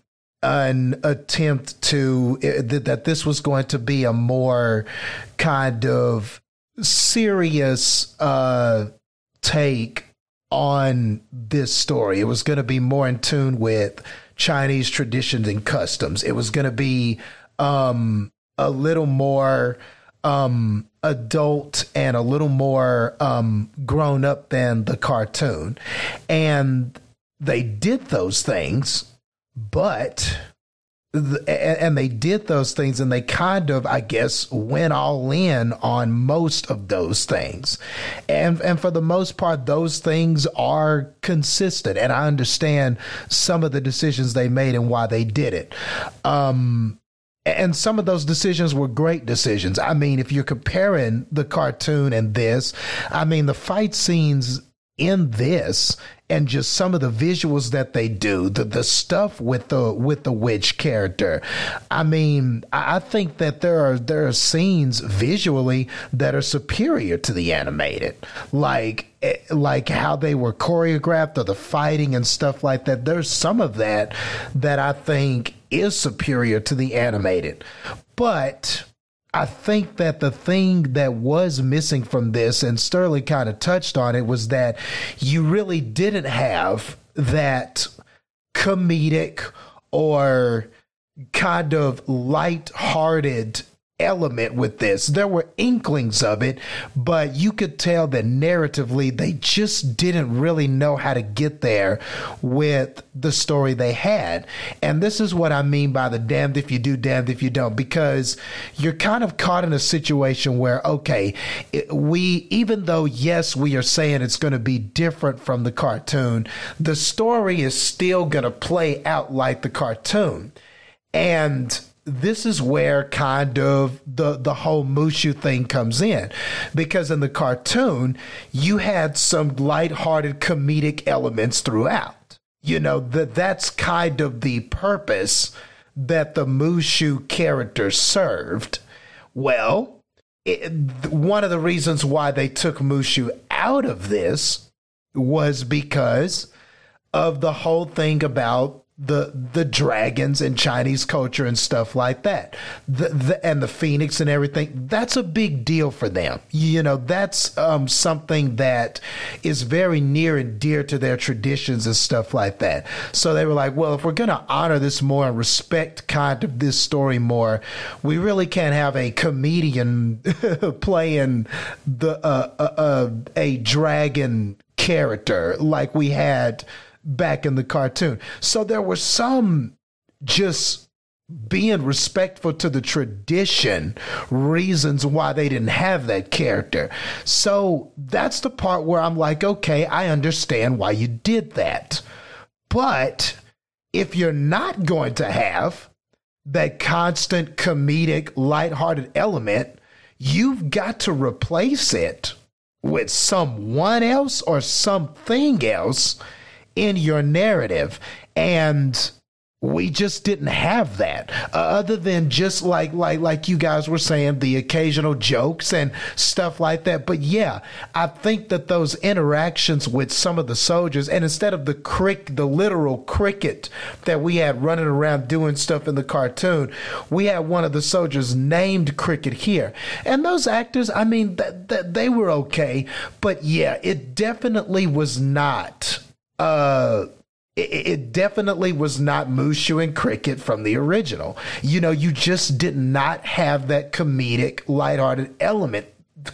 an attempt to, that this was going to be a more kind of serious uh, take on this story. It was going to be more in tune with Chinese traditions and customs. It was going to be um, a little more um, adult and a little more um, grown up than the cartoon. And they did those things, but and they did those things and they kind of i guess went all in on most of those things. And and for the most part those things are consistent. And i understand some of the decisions they made and why they did it. Um and some of those decisions were great decisions. I mean, if you're comparing the cartoon and this, I mean, the fight scenes in this and just some of the visuals that they do, the the stuff with the with the witch character. I mean, I think that there are there are scenes visually that are superior to the animated, like eh, like how they were choreographed or the fighting and stuff like that. There's some of that that I think is superior to the animated, but I think that the thing that was missing from this, and Sterling kind of touched on it, was that you really didn't have that comedic or kind of light-hearted element with this. There were inklings of it, but you could tell that narratively they just didn't really know how to get there with the story they had. And this is what I mean by the damned if you do, damned if you don't, because you're kind of caught in a situation where, okay, it, we, even though, yes, we are saying it's going to be different from the cartoon, the story is still going to play out like the cartoon. And this is where kind of the the whole Mushu thing comes in because in the cartoon you had some light-hearted comedic elements throughout. You know that that's kind of the purpose that the Mushu character served. Well, it, one of the reasons why they took Mushu out of this was because of the whole thing about the the dragons and Chinese culture and stuff like that. The, the, and the phoenix and everything. That's a big deal for them. You know, that's um, something that is very near and dear to their traditions and stuff like that. So they were like, well, if we're going to honor this more and respect kind of this story more, we really can't have a comedian playing the uh, uh, uh, a dragon character like we had back in the cartoon. So there were some just being respectful to the tradition reasons why they didn't have that character. So that's the part where I'm like, okay, I understand why you did that. But if you're not going to have that constant comedic, lighthearted element, you've got to replace it with someone else or something else in your narrative. And we just didn't have that. Uh, other than just like like like you guys were saying the occasional jokes and stuff like that. But yeah i think that those interactions with some of the soldiers and instead of the crick the literal cricket that we had running around doing stuff in the cartoon we had one of the soldiers named cricket here. And those actors i mean th- th- they were okay. But yeah it definitely was not uh it, it definitely was not Mushu and Cricket from the original. You know, you just did not have that comedic, lighthearted element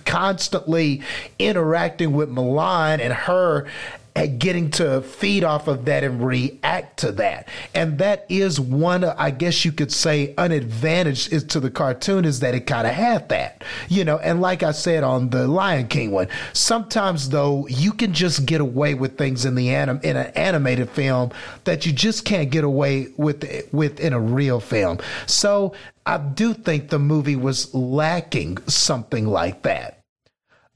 constantly interacting with Mulan and her at getting to feed off of that and react to that. And that is one, I guess you could say, an advantage is to the cartoon is that it kind of had that, you know. And like I said on the Lion King one, sometimes though you can just get away with things in the anim in an animated film that you just can't get away with with in a real film. So I do think the movie was lacking something like that.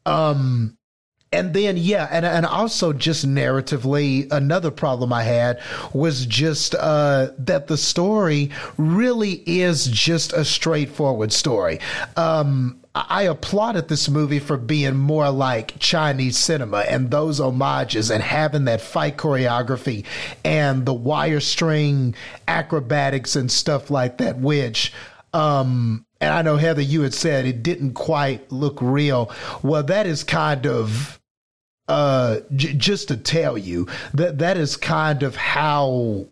Um, and then yeah and and also just narratively another problem i had was just uh, that the story really is just a straightforward story. Um, I applauded this movie for being more like Chinese cinema and those homages and having that fight choreography and the wire string acrobatics and stuff like that, which um, and I know Heather, you had said it didn't quite look real. Well, that is kind of uh, j- just to tell you that that is kind of how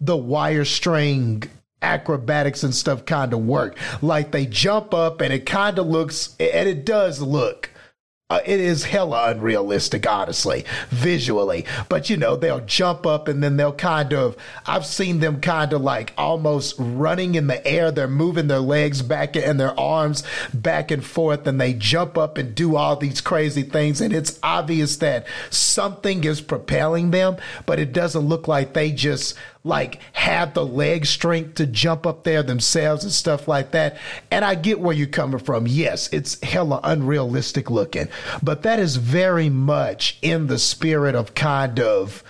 the wire string acrobatics and stuff kind of work. Like they jump up and it kind of looks, and it does look uh, it is hella unrealistic, honestly, visually. But you know, they'll jump up and then they'll kind of, I've seen them kind of like almost running in the air. They're moving their legs back and their arms back and forth and they jump up and do all these crazy things. And it's obvious that something is propelling them, but it doesn't look like they just like have the leg strength to jump up there themselves and stuff like that. And I get where you're coming from. Yes, it's hella unrealistic looking, but that is very much in the spirit of kind of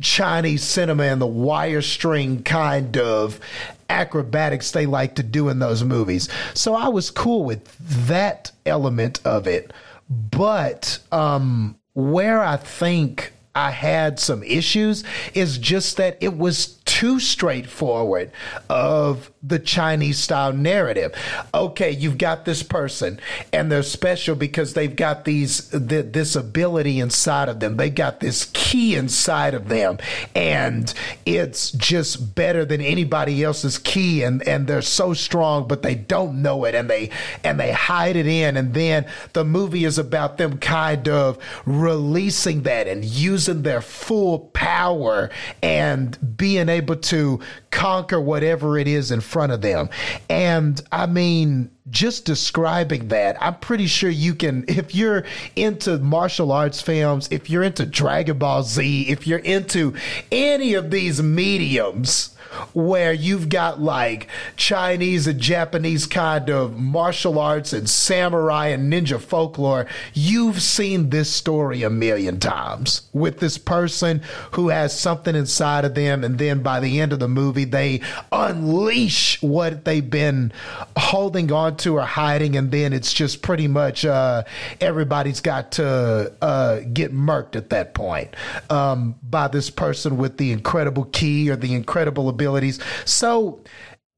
Chinese cinema and the wire string kind of acrobatics they like to do in those movies. So I was cool with that element of it. But um, where I think I had some issues is just that it was too straightforward of the Chinese style narrative. Okay, you've got this person and they're special because they've got these th- this ability inside of them. They got this key inside of them and it's just better than anybody else's key and and they're so strong but they don't know it and they and they hide it in and then the movie is about them kind of releasing that and using their full power and being able to conquer whatever it is in front of them. And I mean, just describing that, I'm pretty sure you can, if you're into martial arts films, if you're into Dragon Ball Z, if you're into any of these mediums, where you've got like Chinese and Japanese kind of martial arts and samurai and ninja folklore, you've seen this story a million times with this person who has something inside of them. And then by the end of the movie, they unleash what they've been holding on to or hiding. And then it's just pretty much uh, everybody's got to uh, get murked at that point um, by this person with the incredible key or the incredible abilities. So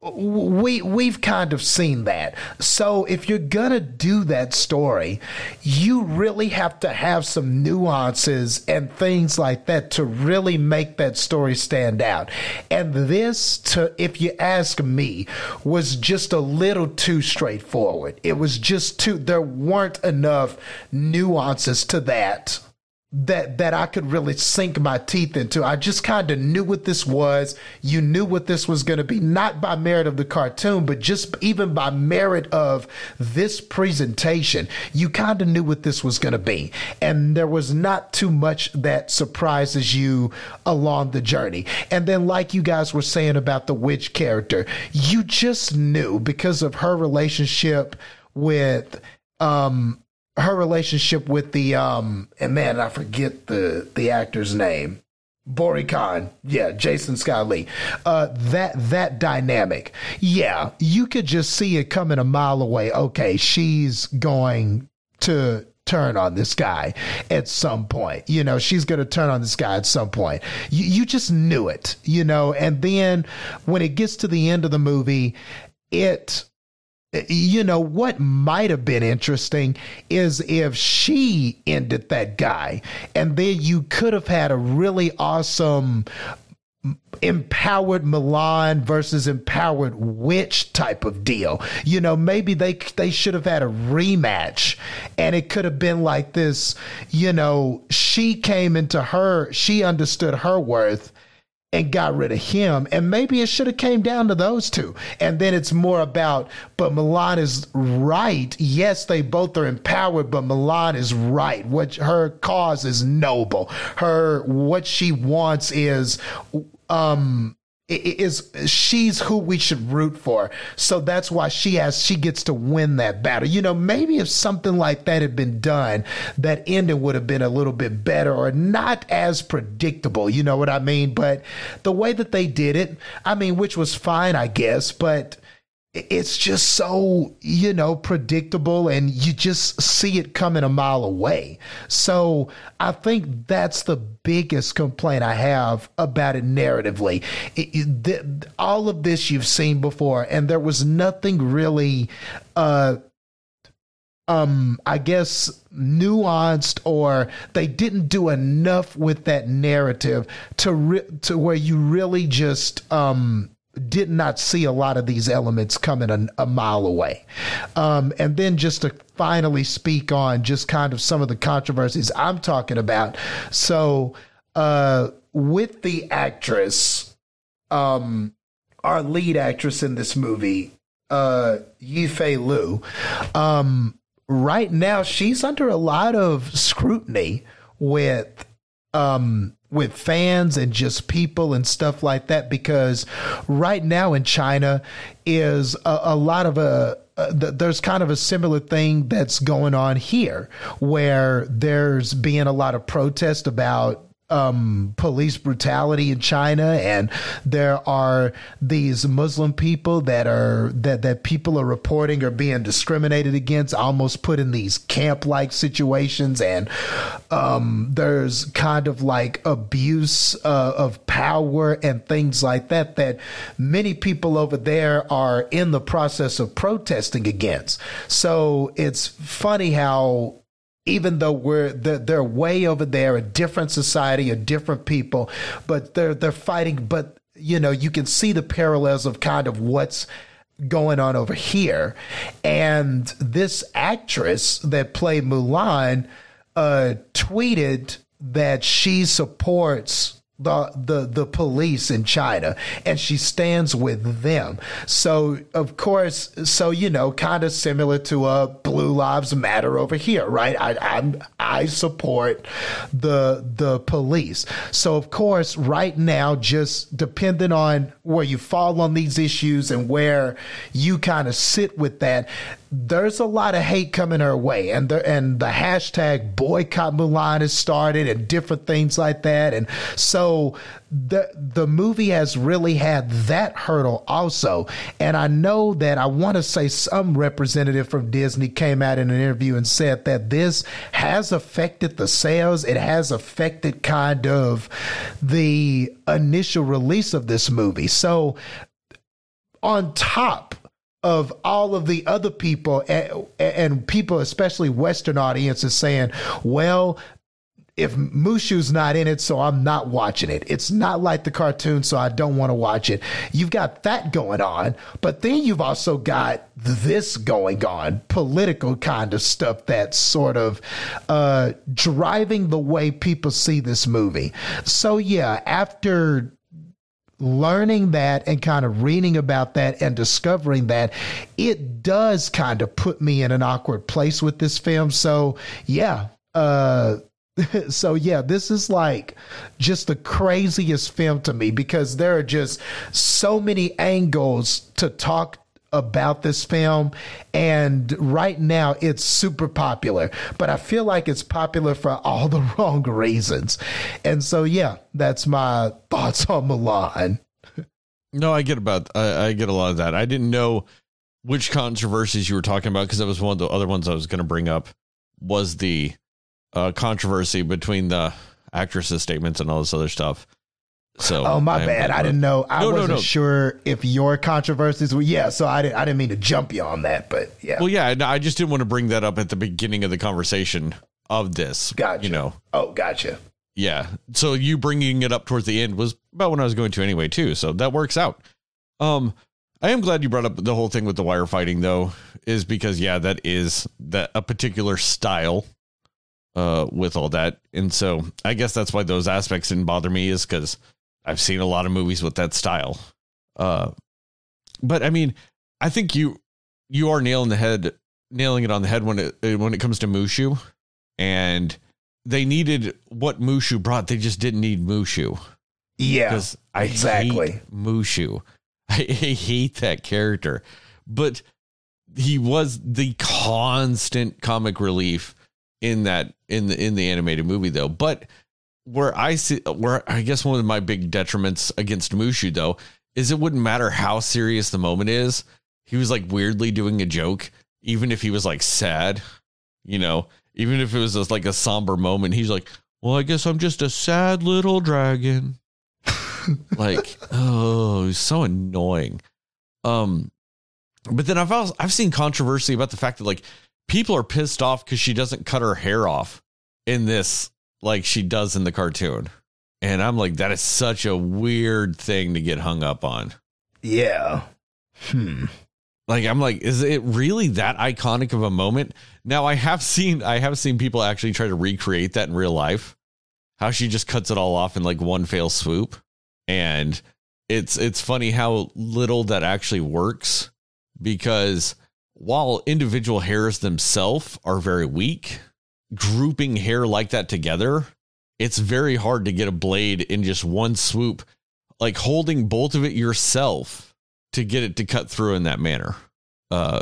we we've kind of seen that. So if you're to do that story, you really have to have some nuances and things like that to really make that story stand out. And this to if you ask me was just a little too straightforward. It was just too there weren't enough nuances to that that that I could really sink my teeth into. I just kind of knew what this was. You knew what this was going to be, not by merit of the cartoon, but just even by merit of this presentation. You kind of knew what this was going to be, and there was not too much that surprises you along the journey. And then, like you guys were saying about the witch character, you just knew because of her relationship with um her relationship with the um and man I forget the the actor's name. Bori Khan, yeah, Jason Scott Lee. Uh, that that dynamic, yeah, you could just see it coming a mile away. Okay, she's going to turn on this guy at some point. You know, she's going to turn on this guy at some point. You, you just knew it, you know. And then when it gets to the end of the movie, it you know what might have been interesting is if she ended that guy and then you could have had a really awesome empowered Mulan versus empowered witch type of deal. You know, maybe they they should have had a rematch and it could have been like this, you know, she came into her, she understood her worth and got rid of him. And maybe it should have came down to those two. And then it's more about, but Mulan is right. Yes, they both are empowered, but Mulan is right. What her cause is noble. Her what she wants is um is she's who we should root for. So that's why she has she gets to win that battle. You know, maybe if something like that had been done, that ending would have been a little bit better or not as predictable. You know what I mean? But the way that they did it, I mean, which was fine, I guess, but it's just so you know predictable and you just see it coming a mile away. So i think that's the biggest complaint i have about it narratively. It, it, the, all of this you've seen before and there was nothing really uh um i guess nuanced or they didn't do enough with that narrative to re- to where you really just um did not see a lot of these elements coming a, a mile away. Um, and then just to finally speak on just kind of some of the controversies I'm talking about. So, uh, with the actress, um, our lead actress in this movie, uh, Yifei Liu, um, right now she's under a lot of scrutiny with um with fans and just people and stuff like that because right now in China is a, a lot of a there's kind of a similar thing that's going on here where there's being a lot of protest about um, police brutality in China, and there are these Muslim people that are that that people are reporting are being discriminated against, almost put in these camp like situations, and um, there's kind of like abuse uh, of power and things like that that many people over there are in the process of protesting against. So it's funny how even though we're they're, they're way over there, a different society, a different people, but they're they're fighting. But you know, you can see the parallels of kind of what's going on over here. And this actress that played Mulan uh, tweeted that she supports the the the police in China and she stands with them. So of course, so you know, kind of similar to a Blue Lives Matter over here, right? I I'm, I support the the police. So of course, right now, just depending on where you fall on these issues and where you kind of sit with that, there's a lot of hate coming her way, and the and the hashtag boycott Mulan has started, and different things like that, and so the the movie has really had that hurdle also, and I know that I want to say some representative from Disney came out in an interview and said that this has affected the sales, it has affected kind of the initial release of this movie, so on top of all of the other people and, people, especially Western audiences, saying, well, if Mushu's not in it, so I'm not watching it. It's not like the cartoon, so I don't want to watch it. You've got that going on, but then you've also got this going on, political kind of stuff that's sort of uh, driving the way people see this movie. So yeah, after learning that and kind of reading about that and discovering that, it does kind of put me in an awkward place with this film. So yeah, uh, so yeah, this is like just the craziest film to me because there are just so many angles to talk about this film and right now it's super popular. But i feel like it's popular for all the wrong reasons. And so yeah that's my thoughts on Mulan no i get about I, I get a lot of that. I didn't know which controversies you were talking about because that was one of the other ones i was going to bring up was the uh, controversy between the actress's statements and all this other stuff. So, oh my I bad, I didn't know. I no, wasn't no, no. sure if your controversies were. Yeah, so I didn't. I didn't mean to jump you on that, but yeah. Well, yeah, I just didn't want to bring that up at the beginning of the conversation of this. Gotcha. You know. Oh, gotcha. Yeah. So you bringing it up towards the end was about when I was going to anyway, too. So that works out. Um, I am glad you brought up the whole thing with the wire fighting, though, is because yeah, that is that a particular style uh, with all that. And so I guess that's why those aspects didn't bother me is because I've seen a lot of movies with that style. Uh, but I mean, I think you you are nailing the head, nailing it on the head when it when it comes to Mushu, and they needed what Mushu brought. They just didn't need Mushu. Yeah, because I exactly hate Mushu. I, I hate that character, but he was the constant comic relief in that in the in the animated movie though. But where I see where I guess one of my big detriments against Mushu though is it wouldn't matter how serious the moment is. He was like weirdly doing a joke, even if he was like sad, you know, even if it was just like a somber moment. He's like, "Well, I guess I'm just a sad little dragon." like, oh, so annoying. Um, but then I've also, I've seen controversy about the fact that like people are pissed off because she doesn't cut her hair off in this like she does in the cartoon. And I'm like, that is such a weird thing to get hung up on. Yeah. Hmm. Like I'm like, is it really that iconic of a moment? Now I have seen I have seen people actually try to recreate that in real life. How she just cuts it all off in like one fail swoop. And it's it's funny how little that actually works because while individual hairs themselves are very weak, grouping hair like that together, it's very hard to get a blade in just one swoop, like holding both of it yourself to get it to cut through in that manner. Uh,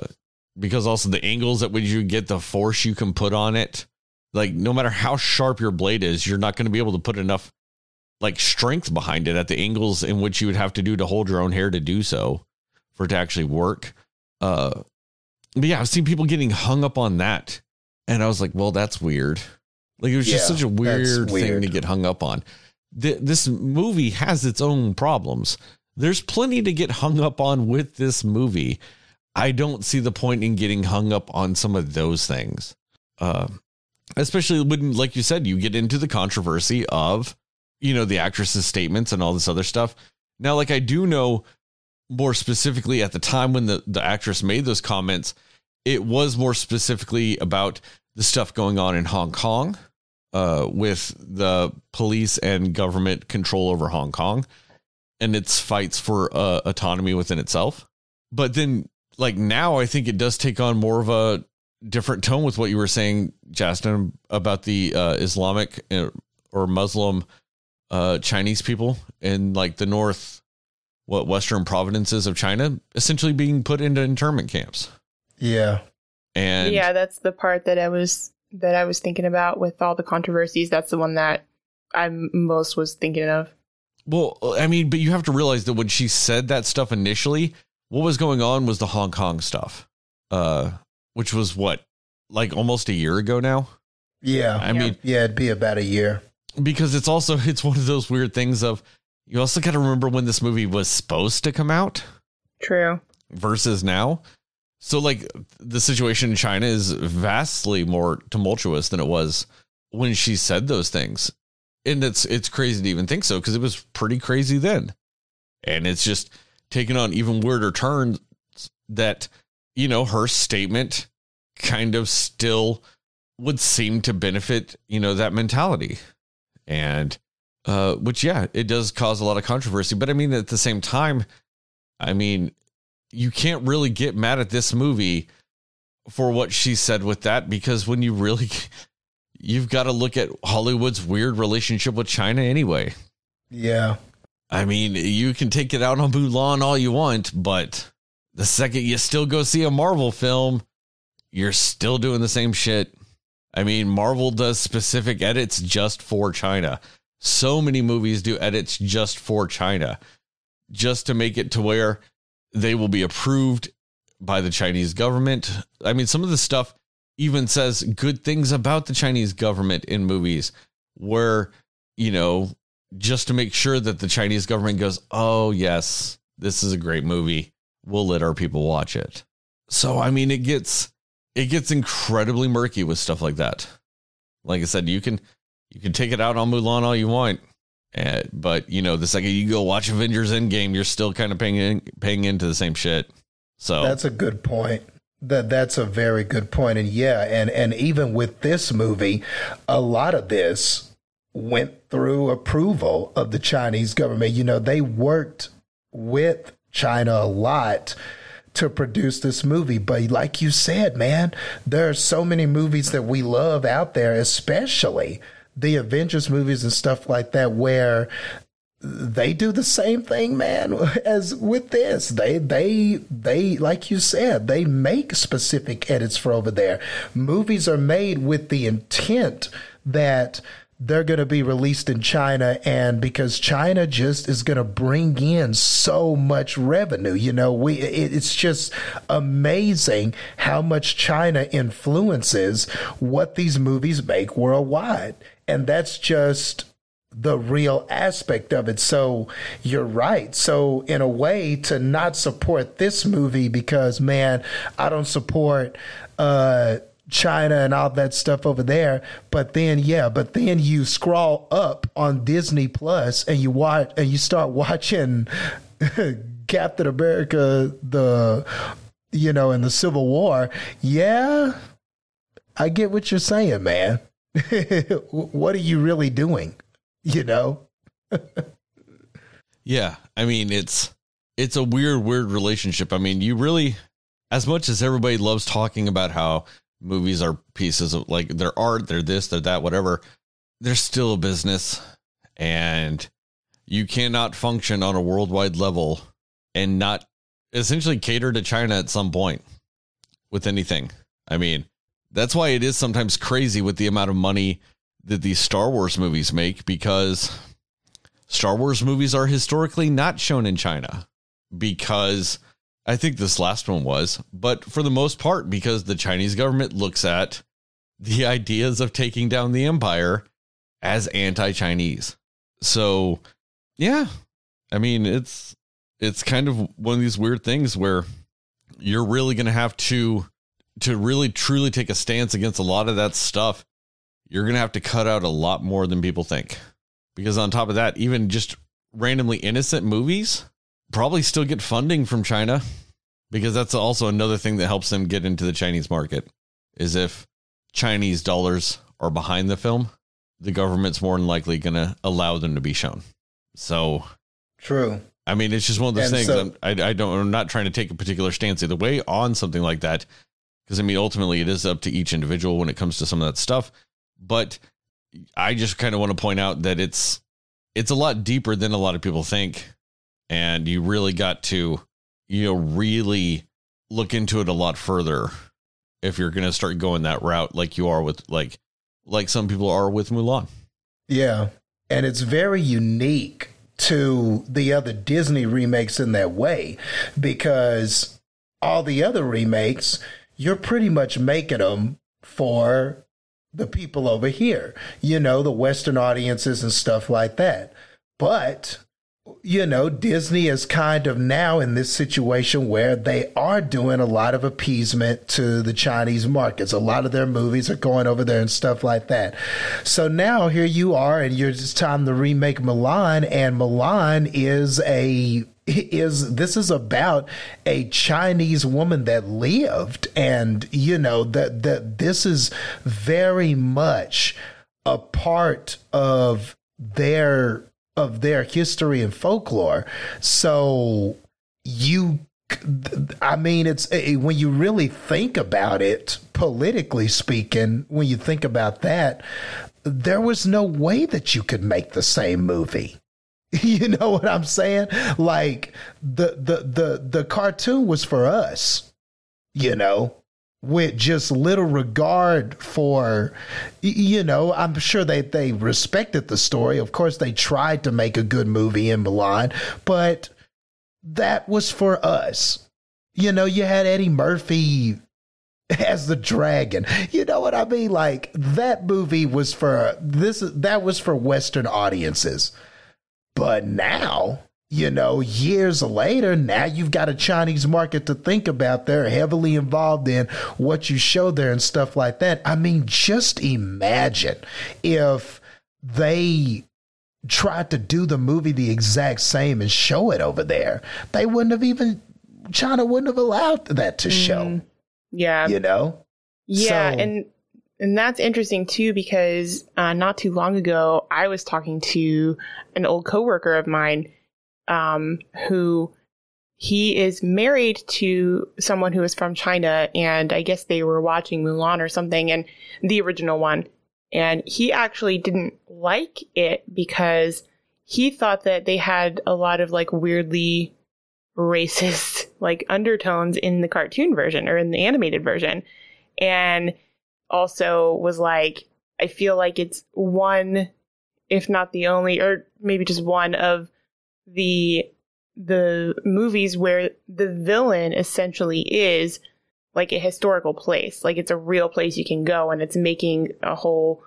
because also the angles at which you get the force you can put on it, like no matter how sharp your blade is, you're not going to be able to put enough like strength behind it at the angles in which you would have to do to hold your own hair to do so for it to actually work. Uh, but yeah, I've seen people getting hung up on that. And I was like, well, that's weird. Like it was just such a weird, weird, thing to get hung up on. Th- this movie has its own problems. There's plenty to get hung up on with this movie. I don't see the point in getting hung up on some of those things. Uh, especially when, like you said, you get into the controversy of, you know, the actress's statements and all this other stuff. Now, like I do know more specifically at the time when the, the actress made those comments, it was more specifically about the stuff going on in Hong Kong uh, with the police and government control over Hong Kong and its fights for uh, autonomy within itself. But then, like now, I think it does take on more of a different tone with what you were saying, Justin, about the uh, Islamic uh, or Muslim uh, Chinese people in like the north, what Western provinces of China, essentially being put into internment camps. Yeah. And yeah, that's the part that I was that I was thinking about with all the controversies. That's the one that I most was thinking of. Well, I mean, but you have to realize that when she said that stuff initially, what was going on was the Hong Kong stuff, uh, which was what, like almost a year ago now. Yeah, I mean, yeah, it'd be about a year because it's also it's one of those weird things of you also got to remember when this movie was supposed to come out. True. Versus now. So like the situation in China is vastly more tumultuous than it was when she said those things. And it's it's crazy to even think so because it was pretty crazy then. And it's just taken on even weirder turns that, you know, her statement kind of still would seem to benefit, you know, that mentality. And uh which yeah, it does cause a lot of controversy, but I mean at the same time, I mean, you can't really get mad at this movie for what she said with that because when you really you've got to look at Hollywood's weird relationship with China anyway. Yeah. I mean, you can take it out on Mulan all you want, but the second you still go see a Marvel film, you're still doing the same shit. I mean, Marvel does specific edits just for China. So many movies do edits just for China, just to make it to where they will be approved by the Chinese government. I mean, some of the stuff even says good things about the Chinese government in movies where, you know, just to make sure that the Chinese government goes, oh, yes, this is a great movie. We'll let our people watch it. So, I mean, it gets. It gets incredibly murky with stuff like that. Like I said, you can you can take it out on Mulan all you want, uh, but you know the second you go watch Avengers Endgame, you're still kind of paying in, paying into the same shit. So that's a good point. That that's a very good point. And yeah, and and even with this movie, a lot of this went through approval of the Chinese government. You know, they worked with China a lot to produce this movie. But like you said, man, there are so many movies that we love out there, especially the Avengers movies and stuff like that, where they do the same thing, man, as with this. They they they like you said, they make specific edits for over there. Movies are made with the intent that they're going to be released in China and because China just is going to bring in so much revenue you know we it, it's just amazing how much China influences what these movies make worldwide and that's just the real aspect of it. So you're right. So in a way to not support this movie because man, I don't support uh China and all that stuff over there. But then, yeah, but then you scroll up on Disney Plus and you watch and you start watching Captain America, the you know, in the Civil War. Yeah, I get what you're saying, man. what are you really doing? you know? yeah. I mean, it's it's a weird, weird relationship. I mean, you really as much as everybody loves talking about how movies are pieces of like their art, they're this, they're that, whatever, they're still a business. And you cannot function on a worldwide level and not essentially cater to China at some point with anything. I mean, that's why it is sometimes crazy with the amount of money that these Star Wars movies make because Star Wars movies are historically not shown in China because I think this last one was, but for the most part, because the Chinese government looks at the ideas of taking down the empire as anti Chinese. So, yeah, I mean, it's it's kind of one of these weird things where you're really going to have to to really truly take a stance against a lot of that stuff you're going to have to cut out a lot more than people think. Because on top of that, even just randomly innocent movies probably still get funding from China because that's also another thing that helps them get into the Chinese market is if Chinese dollars are behind the film, the government's more than likely going to allow them to be shown. So true. I mean, it's just one of those and things. So, I, I don't. I'm not trying to take a particular stance either way on something like that, because I mean, ultimately, it is up to each individual when it comes to some of that stuff. But I just kind of want to point out that it's it's a lot deeper than a lot of people think, and you really got to you know really look into it a lot further if you're going to start going that route like you are with like like some people are with Mulan. Yeah. And it's very unique to the other Disney remakes in that way because all the other remakes, you're pretty much making them for the people over here, you know, the Western audiences and stuff like that. But you know, Disney is kind of now in this situation where they are doing a lot of appeasement to the Chinese markets. A lot of their movies are going over there and stuff like that. So now here you are, and you're just time to remake Mulan, and Mulan is a is this is about a Chinese woman that lived, and you know that that this is very much a part of their of their history and folklore. So you I mean, it's when you really think about it, politically speaking, when you think about that, there was no way that you could make the same movie. You know what I'm saying? Like the the the the cartoon was for us, you know, with just little regard for you know i'm sure they they respected the story. Of course they tried to make a good movie in mulan but that was for us. You know you had eddie murphy as the dragon. You know what i mean? Like that movie was for this that was for western audiences. But now you know, years later, now you've got a Chinese market to think about. They're heavily involved in what you show there and stuff like that. I mean, just imagine if they tried to do the movie the exact same and show it over there. They wouldn't have even, China wouldn't have allowed that to show. Mm, yeah. You know? Yeah. So, and, and that's interesting too because uh, not too long ago, I was talking to an old coworker of mine um, who he is married to someone who is from China, and I guess they were watching Mulan or something, and the original one. And he actually didn't like it because he thought that they had a lot of like weirdly racist like undertones in the cartoon version or in the animated version. And also was like, I feel like it's one, if not the only, or maybe just one of the the movies where the villain essentially is like a historical place. Like it's a real place you can go and it's making a whole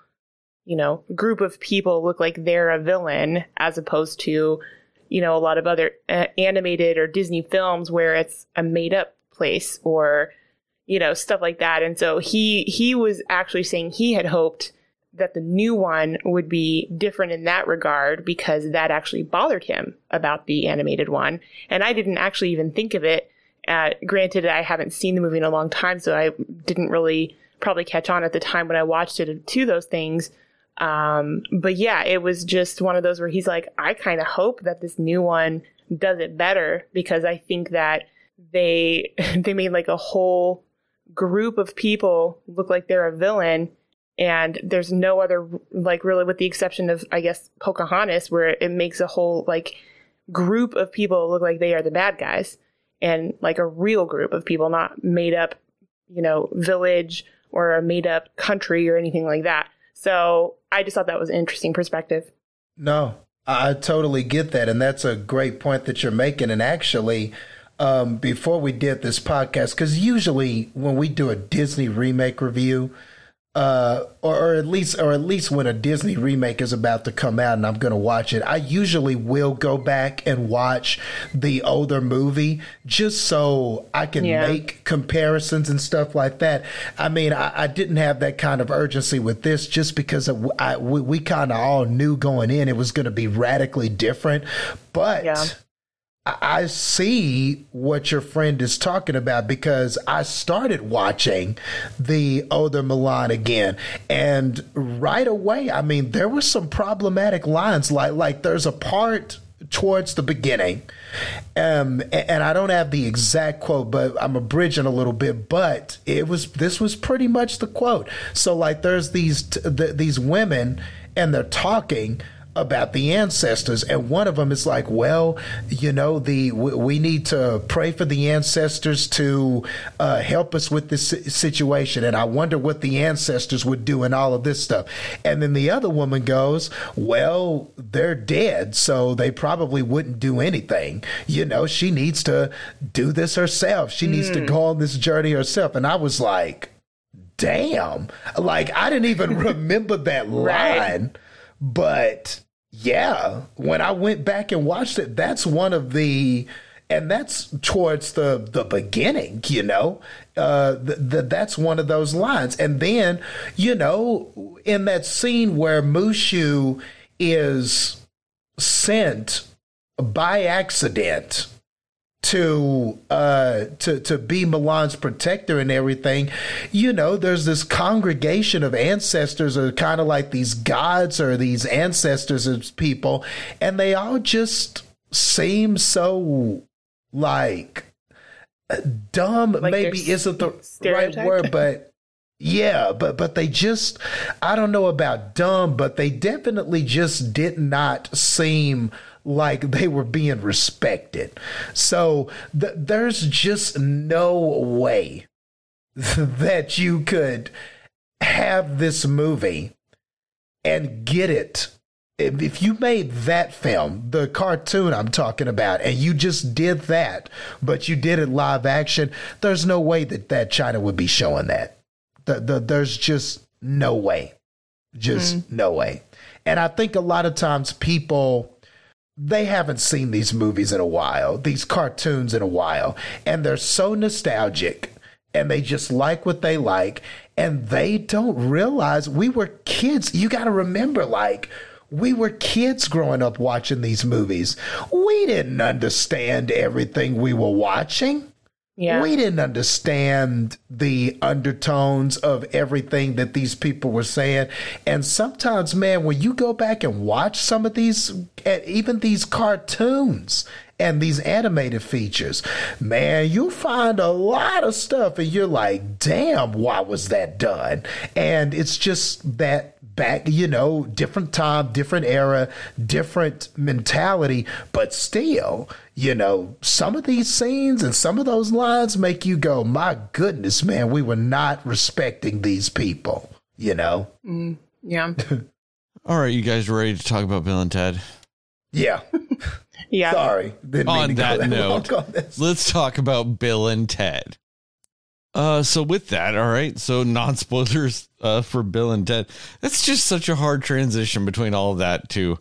you know group of people look like they're a villain as opposed to you know a lot of other uh, animated or disney films where it's a made up place or you know stuff like that. And so he he was actually saying he had hoped that the new one would be different in that regard because that actually bothered him about the animated one. And I didn't actually even think of it. Uh, granted, I haven't seen the movie in a long time, so I didn't really probably catch on at the time when I watched it to those things. Um, but yeah, it was just one of those where he's like, I kind of hope that this new one does it better because I think that they they made like a whole group of people look like they're a villain and there's no other like really with the exception of i guess pocahontas where it makes a whole like group of people look like they are the bad guys and like a real group of people not made up you know village or a made up country or anything like that. So i just thought that was an interesting perspective. No i totally get that and that's a great point that you're making. And actually um, before we did this podcast because usually when we do a disney remake review uh, or, or, at least, or at least when a Disney remake is about to come out and I'm going to watch it, I usually will go back and watch the older movie just so I can yeah. make comparisons and stuff like that. I mean, I, I, didn't have that kind of urgency with this just because I, we, we kind of all knew going in it was going to be radically different, but. Yeah I see what your friend is talking about because I started watching the older Mulan again, and right away, I mean, there were some problematic lines. Like, like there's a part towards the beginning, um, and I don't have the exact quote, but I'm abridging a little bit. But it was this was pretty much the quote. So, like, there's these these women, and they're talking about the ancestors, and one of them is like, well, you know, the we need to pray for the ancestors to uh, help us with this situation, and I wonder what the ancestors would do and all of this stuff. And then the other woman goes, well, they're dead, so they probably wouldn't do anything. You know, she needs to do this herself. She mm. needs to hmm. go on this journey herself. And I was like, damn, like I didn't even remember that line. Right. But yeah, when I went back and watched it, that's one of the and that's towards the the beginning you know? Uh the, that's one of those lines. And then you know in that scene where mushu is sent by accident to uh to to be Mulan's protector and everything you know there's this congregation of ancestors or kind of like these gods or these ancestors of people and they all just seem so like dumb. Like maybe isn't the right word but yeah but but they just i don't know about dumb but they definitely just did not seem like they were being respected so th- there's just no way that you could have this movie and get it if you made that film, the cartoon I'm talking about, and you just did that, but you did it live action, there's no way that that China would be showing that. The, the, there's just no way. Just mm-hmm. no way. And I think a lot of times people they haven't seen these movies in a while, these cartoons in a while, and they're so nostalgic and they just like what they like and they don't realize we were kids. You got to remember like we were kids growing up watching these movies. We didn't understand everything we were watching. Yeah. We didn't understand the undertones of everything that these people were saying. And sometimes, man, when you go back and watch some of these, eh, even these cartoons and these animated features, man, you'll find a lot of stuff and you're like, damn, why was that done? And it's just that back, you know, different time, different era, different mentality, but still, you know, some of these scenes and some of those lines make you go, my goodness, man, we were not respecting these people, you know? Mm, yeah. All right, you guys ready to talk about Bill and Ted? Yeah. Yeah. Sorry. Didn't On to go that note, on. Let's talk about Bill and Ted. Uh, so with that, all right. So non spoilers uh, for Bill and Ted. That's just such a hard transition between all of that to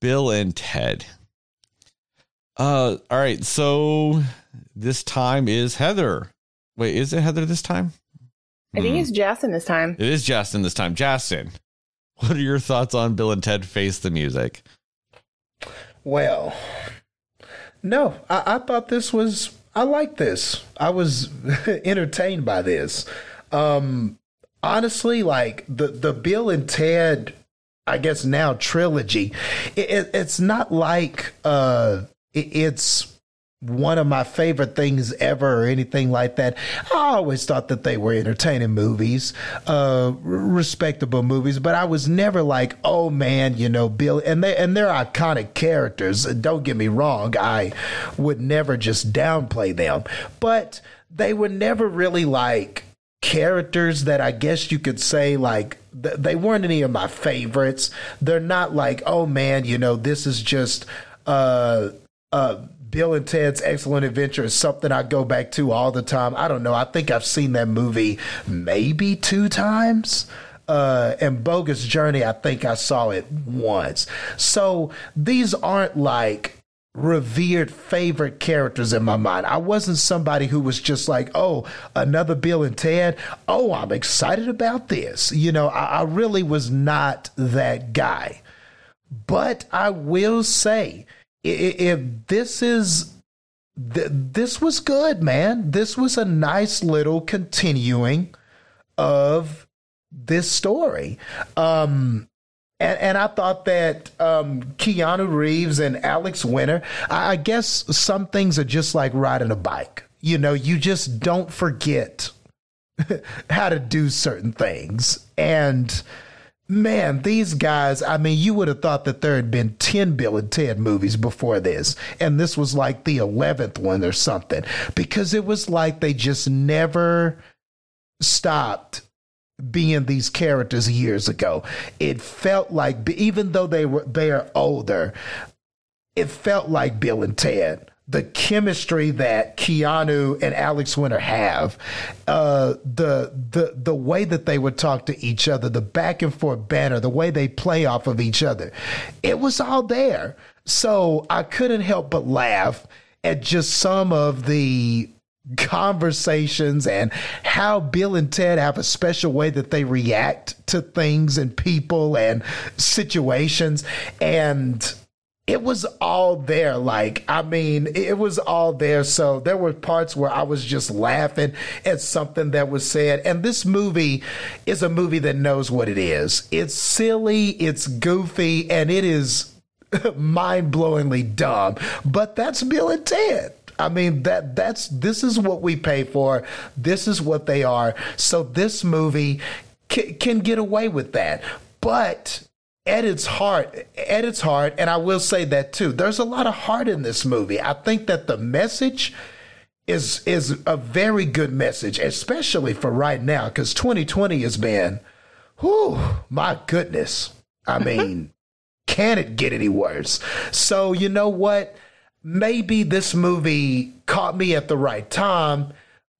Bill and Ted. Uh, all right. So this time is Heather. Wait, is it Heather this time? I think Hmm. it's Jason this time. It is Justin this time. Justin, what are your thoughts on Bill and Ted Face the Music? Well, no, I, I thought this was, I like this. I was entertained by this. Um, honestly, like the, the Bill and Ted, I guess now trilogy, it, it, it's not like, uh, it, it's, one of my favorite things ever or anything like that. I always thought that they were entertaining movies, uh, respectable movies, but I was never like, oh man, you know, Bill, and they, and they're iconic characters. Don't get me wrong. I would never just downplay them, but they were never really like characters that I guess you could say like th- they weren't any of my favorites. They're not like, oh man, you know, this is just, uh, uh, Bill and Ted's Excellent Adventure is something I go back to all the time. I don't know. I think I've seen that movie maybe two times. Uh, and Bogus Journey, I think I saw it once. So these aren't like revered favorite characters in my mind. I wasn't somebody who was just like, oh, another Bill and Ted. Oh, I'm excited about this. You know, I, I really was not that guy. But I will say, if this is th- this was good, man. This was a nice little continuing of this story. Um, and, and I thought that um, Keanu Reeves and Alex Winter, I, I guess some things are just like riding a bike. You know, you just don't forget how to do certain things. And man, these guys, I mean, you would have thought that there had been 10 Bill and Ted movies before this. And this was like the 11th one or something because it was like they just never stopped being these characters years ago. It felt like even though they were they are older, it felt like Bill and Ted. The chemistry that Keanu and Alex Winter have, uh, the the the way that they would talk to each other, the back and forth banter, the way they play off of each other, it was all there. So I couldn't help but laugh at just some of the conversations and how Bill and Ted have a special way that they react to things and people and situations and it was all there. Like, I mean, it was all there. So there were parts where I was just laughing at something that was said. And this movie is a movie that knows what it is. It's silly, it's goofy, and it is mind blowingly dumb. But that's Bill and Ted. I mean that that's this is what we pay for. This is what they are. So this movie can, can get away with that. But at its heart, at its heart, and I will say that too. There's a lot of heart in this movie. I think that the message is is a very good message, especially for right now, because 2020 has been, whew, my goodness. I mean, can it get any worse? So you know what? Maybe this movie caught me at the right time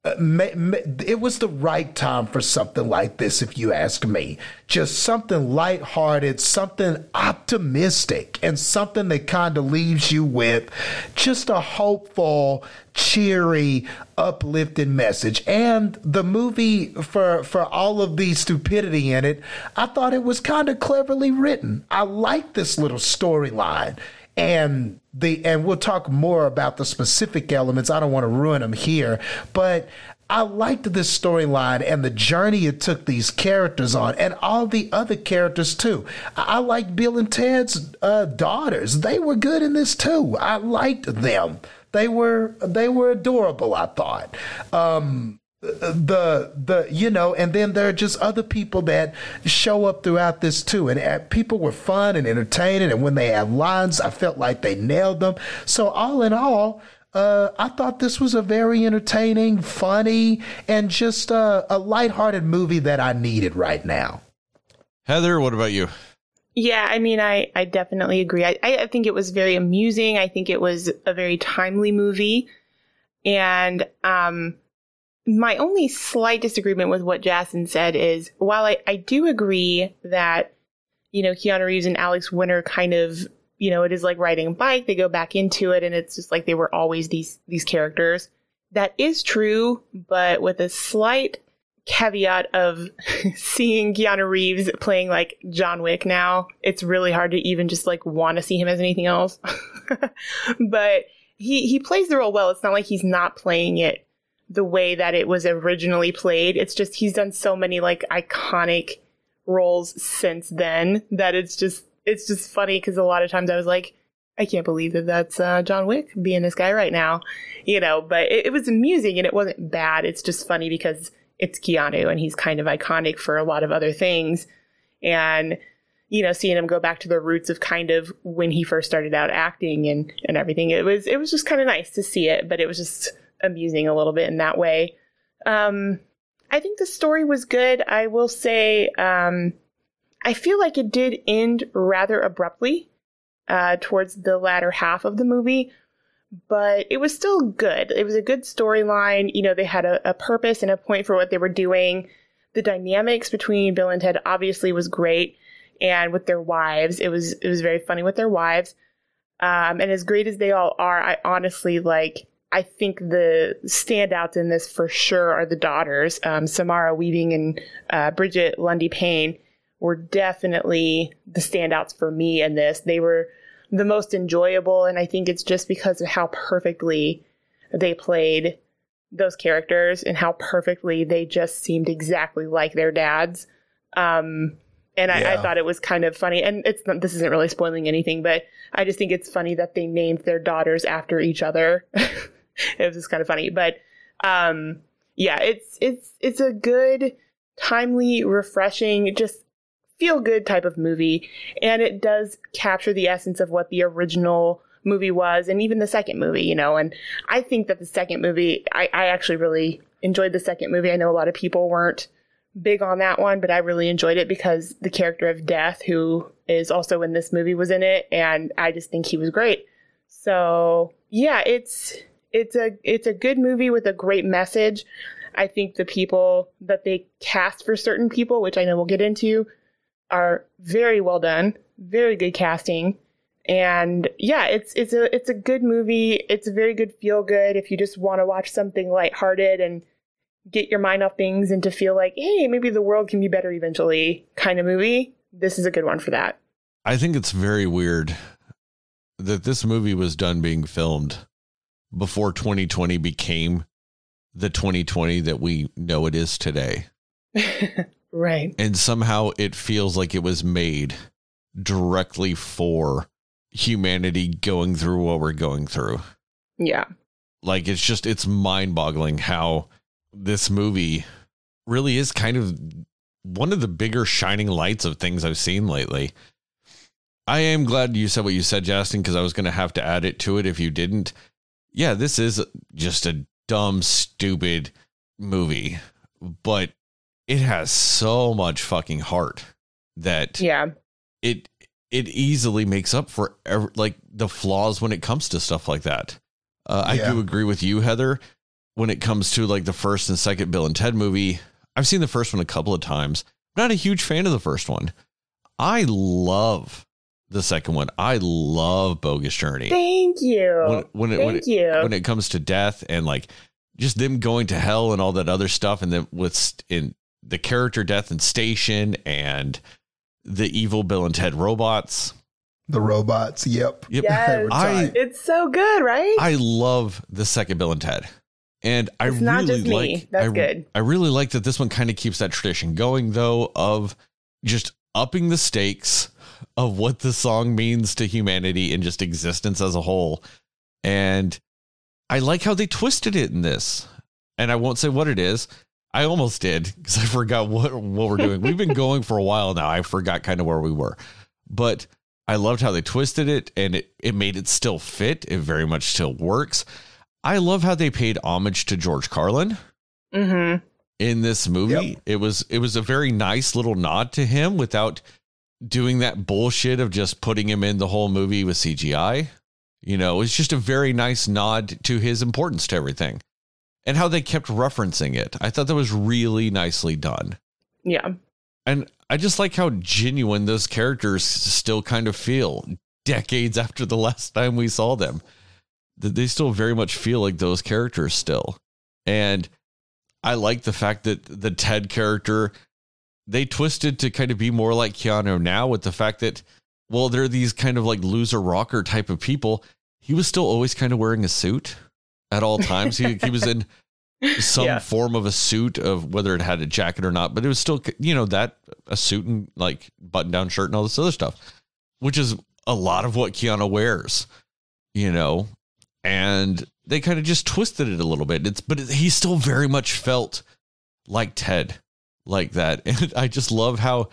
Uh, it was the right time for something like this, if you ask me. Just something lighthearted, something optimistic, and something that kind of leaves you with just a hopeful, cheery, uplifting message. And the movie, for for all of the stupidity in it, I thought it was kind of cleverly written. I like this little storyline and the and we'll talk more about the specific elements. I don't want to ruin them here, but I liked this storyline and the journey it took these characters on, and all the other characters too. I, I like Bill and Ted's uh, daughters; they were good in this too. I liked them. They were they were adorable. I thought. Um, the the you know and then there are just other people that show up throughout this too and uh, people were fun and entertaining and when they had lines i felt like they nailed them so all in all uh, I thought this was a very entertaining, funny, and just uh, a lighthearted movie that I needed right now. Heather, what about you? Yeah, I mean, I, I definitely agree. I, I think it was very amusing. I think it was a very timely movie. And um, my only slight disagreement with what Jason said is while I, I do agree that, you know, Keanu Reeves and Alex Winter kind of, you know, it is like riding a bike. They go back into it and it's just like they were always these, these characters. That is true, but with a slight caveat of seeing Keanu Reeves playing like John Wick now, it's really hard to even just like want to see him as anything else. but he, he plays the role well. It's not like he's not playing it the way that it was originally played. It's just he's done so many like iconic roles since then that it's just it's just funny because a lot of times I was like, I can't believe that that's uh, John Wick being this guy right now, you know. But it, it was amusing and it wasn't bad. It's just funny because it's Keanu and he's kind of iconic for a lot of other things, and you know, seeing him go back to the roots of kind of when he first started out acting and and everything. It was it was just kind of nice to see it, but it was just amusing a little bit in that way. Um, I think the story was good. I will say, um, I feel like it did end rather abruptly uh, towards the latter half of the movie, but it was still good. It was a good storyline. You know, they had a, a purpose and a point for what they were doing. The dynamics between Bill and Ted obviously was great, and with their wives, it was it was very funny with their wives. Um, and as great as they all are, I honestly like I think the standouts in this for sure are the daughters. Um, Samara Weaving and uh, Brigette Lundy Paine were definitely the standouts for me in this. They were the most enjoyable, and I think it's just because of how perfectly they played those characters and how perfectly they just seemed exactly like their dads. Um, and I, yeah. I, thought it was kind of funny. And it's not, this isn't really spoiling anything, but I just think it's funny that they named their daughters after each other. it was just kind of funny. But um, yeah, it's it's it's a good, timely, refreshing, just feel good type of movie, and it does capture the essence of what the original movie was, and even the second movie. You know, and I think that the second movie, I, I actually really enjoyed the second movie. I know a lot of people weren't big on that one, but I really enjoyed it because the character of Death, who is also in this movie, was in it, and I just think he was great. So yeah, it's it's a it's a good movie with a great message. I think the people that they cast for certain people, which I know we'll get into, are very well done, very good casting. And yeah, it's it's a it's a good movie. It's a very good feel good if you just want to watch something lighthearted and get your mind off things and to feel like, hey, maybe the world can be better eventually kind of movie. This is a good one for that. I think it's very weird that this movie was done being filmed before 2020 became the 2020 that we know it is today. right. And somehow it feels like it was made directly for humanity going through what we're going through. Yeah. Like it's just it's mind-boggling how this movie really is kind of one of the bigger shining lights of things I've seen lately. I am glad you said what you said, Justin, because I was going to have to add it to it if you didn't. Yeah, this is just a dumb, stupid movie, but it has so much fucking heart that yeah, it it easily makes up for ever, like the flaws when it comes to stuff like that. Uh, I Yeah. do agree with you, Heather. When it comes to like the first and second Bill and Ted movie, I've seen the first one a couple of times. I'm not a huge fan of the first one. I love the second one. I love Bogus Journey. thank you. When, when it when thank it, you. when it comes to death and like just them going to hell and all that other stuff, and then with in the character death and station and the evil Bill and Ted robots. The robots. Yep. Yep. Yes. I- it's so good, right? I love the second Bill and Ted. And I It's really not just me. like That's I, good. I really like that this one kind of keeps that tradition going though of just upping the stakes of what the song means to humanity and just existence as a whole. And I like how they twisted it in this. And I won't say what it is. I almost did because I forgot what what we're doing. We've been going for a while now. I forgot kind of where we were. But I loved how they twisted it and it, it made it still fit. It very much still works. I love how they paid homage to George Carlin mm-hmm. in this movie. Yep. It was it was a very nice little nod to him without doing that bullshit of just putting him in the whole movie with CGI. You know, it's just a very nice nod to his importance to everything. And how they kept referencing it. I thought that was really nicely done. Yeah. And I just like how genuine those characters still kind of feel decades after the last time we saw them. That they still very much feel like those characters still. And I like the fact that the Ted character they twisted to kind of be more like Keanu now with the fact that well they're these kind of like loser rocker type of people. He was still always kind of wearing a suit at all times. he he was in some Yeah. form of a suit of whether it had a jacket or not, but it was still, you know, that a suit and like button down shirt and all this other stuff, which is a lot of what Keanu wears, you know, and they kind of just twisted it a little bit. It's, but it, he still very much felt like Ted, like that. And I just love how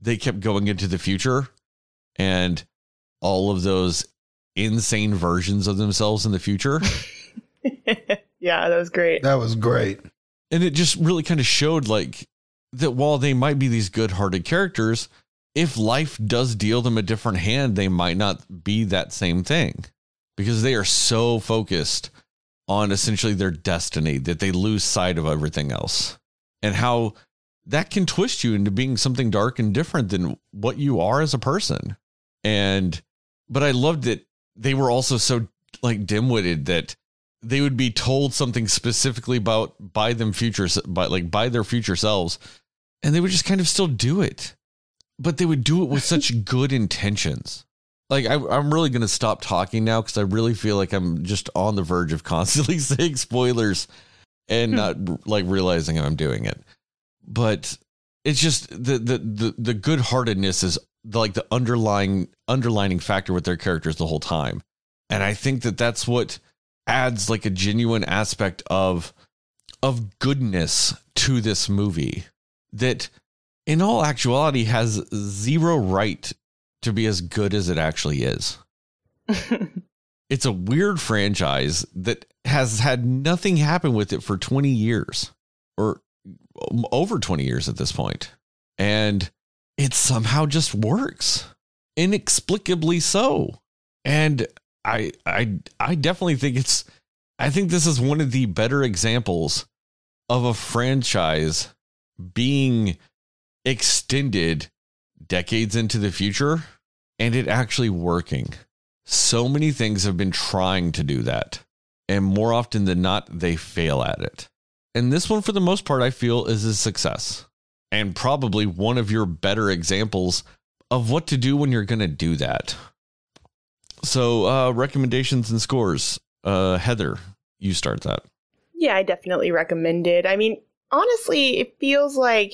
they kept going into the future and all of those insane versions of themselves in the future. yeah, that was great. That was great. and it just really kind of showed like that while they might be these good-hearted characters if life does deal them a different hand they might not be that same thing because they are so focused on essentially their destiny that they lose sight of everything else and how that can twist you into being something dark and different than what you are as a person. And but i loved that they were also so like dim-witted that they would be told something specifically about by them future by like by their future selves and they would just kind of still do it. But they would do it with such good intentions. Like I, i'm really going to stop talking now because i really feel like i'm just on the verge of constantly saying spoilers and hmm. not like realizing i'm doing it but it's just the the the, the good-heartedness is the, like the underlying underlining factor with their characters the whole time and i think that that's what adds like a genuine aspect of of goodness to this movie that in all actuality has zero right to be as good as it actually is. It's a weird franchise that has had nothing happen with it for 20 years or over 20 years at this. And it somehow just works inexplicably so. And I I I definitely think it's I think this is one of the better examples of a franchise being extended decades into the future and it actually working. So many things have been trying to do that. And more often than not, they fail at it. And this one, for the most part, I feel is a success and probably one of your better examples of what to do when you're going to do that. So, uh, recommendations and scores. Uh, Heather, you start that. Yeah, I definitely recommend it. I mean, honestly, it feels like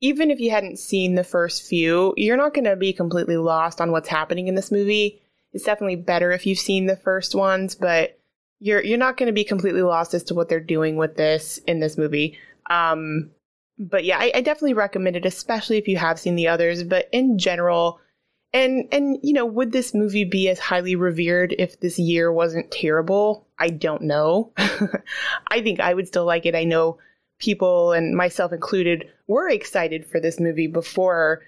even if you hadn't seen the first few, you're not going to be completely lost on what's happening in this movie. It's definitely better if you've seen the first ones, but you're you're not going to be completely lost as to what they're doing with this in this movie. Um, but yeah, I, I definitely recommend it, especially if you have seen the others. But in general, and and you know, would this movie be as highly revered if this year wasn't terrible? I don't know. I think I would still like it. I know people and myself included were excited for this movie before,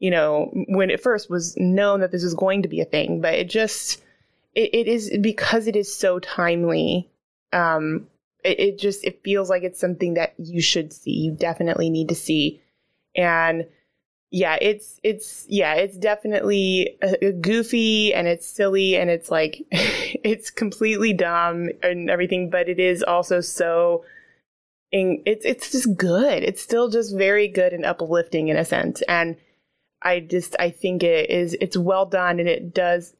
you know, when it first was known that this was going to be a thing, but it just it, it is because it is so timely. Um it, it just it feels like it's something that you should see. You definitely need to see. And yeah, it's it's yeah, it's definitely a, a goofy and it's silly and it's like it's completely dumb and everything, but it is also so it's it's just good. It's still just very good and uplifting in a sense. And I just I think it is it's well done and it does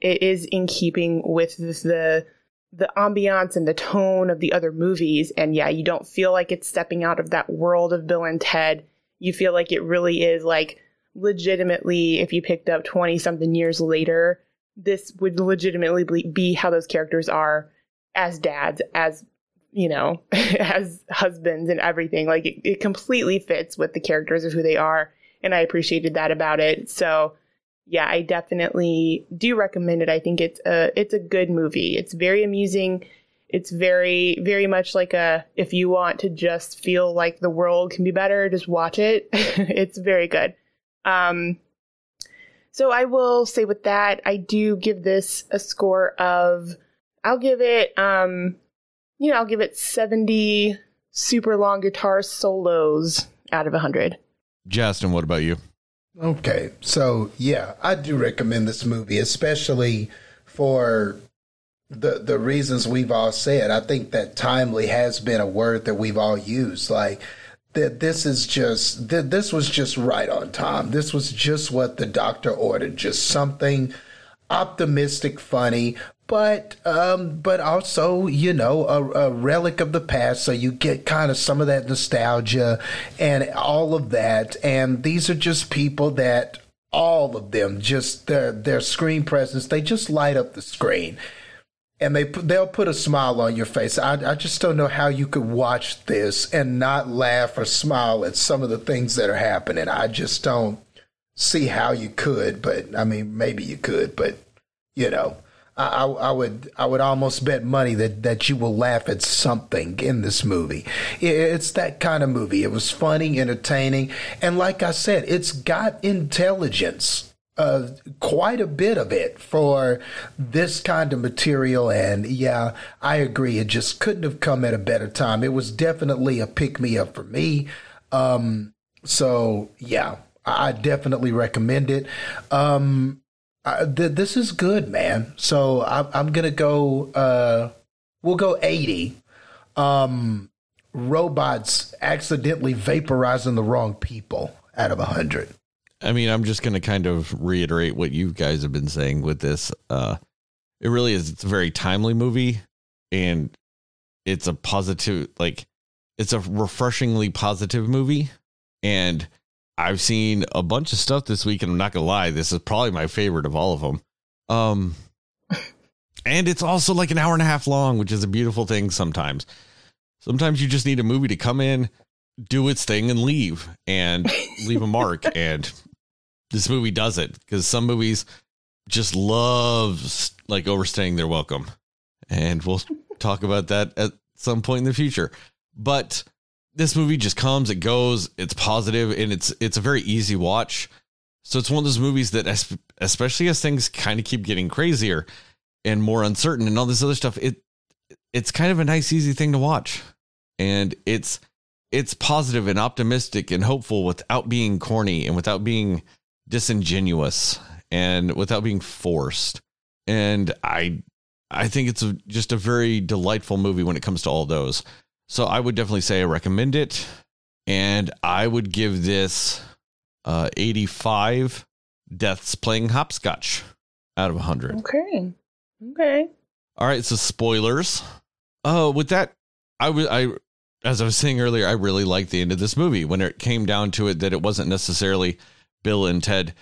it is in keeping with the the ambiance and the tone of the other movies. And yeah, you don't feel like it's stepping out of that world of Bill and Ted. You feel like it really is like legitimately if you picked up 20 something years later this would legitimately be how those characters are as dads as you know as husbands and everything. Like it, it completely fits with the characters of who they are and i appreciated that about it. So yeah i definitely do recommend it. I think it's a it's a good movie. It's very amusing. It's very very much like a if you want to just feel like the world can be better just watch it. It's very good. Um so i will say with that i do give this a score of i'll give it um you know i'll give it 70 super long guitar solos out of 100 justin what about you okay so yeah i do recommend this movie especially for the the reasons we've all said. I think that timely has been a word that we've all used. Like that, this is just that this was just right on time. This was just what the doctor ordered. Just something optimistic, funny, but um, but also you know a, a, relic of the past. So you get kind of some of that nostalgia and all of that. And these are just people that all of them just their their screen presence. They just light up the screen and they they'll put a smile on your face. I, I just don't know how you could watch this and not laugh or smile at some of the things that are happening. I just don't see how you could, but I mean, maybe you could, but you know, I, I, would I would almost bet money that, that you will laugh at something in this movie. It's that kind of movie. It was funny, entertaining, and like I said, it's got intelligence uh, quite a bit of it for this kind of material. And yeah, I agree. It just couldn't have come at a better time. It was definitely a pick me up for me. Um, so yeah, I definitely recommend it. Um, Th- this is good, man. So I, I'm gonna go. Uh, we'll go 80. Um, robots accidentally vaporizing the wrong people out of 100. I mean, I'm just to kind of reiterate what you guys have been saying with this. Uh, it really is. It's a very timely movie, and it's a positive, like, it's a refreshingly positive movie. And I've seen a bunch of stuff this week, and I'm not gonna lie, this is probably my favorite of all of them. Um, and it's also like an hour and a half long, which is a beautiful thing. Sometimes, sometimes you just need a movie to come in, do its thing, and leave, and leave a mark. And this movie does it because some movies just love like overstaying their welcome. And we'll talk about that at some point in the future. But this movie just comes, it goes, it's positive, and it's it's a very easy watch. So it's one of those movies that, especially as things kind of keep getting crazier, and more uncertain and all this other stuff, it it's kind of a nice easy thing to watch. And it's it's positive and optimistic and hopeful without being corny and without being disingenuous and without being forced. And I I think it's a, just a very delightful movie when it comes to all those. So I would definitely say I recommend it. And I would give this uh, 85 deaths playing hopscotch out of 100. Okay. Okay. All right, so spoilers. Oh, uh, with that, I was I as I was saying earlier, I really liked the end of this movie when it came down to it that it wasn't necessarily Bill and Ted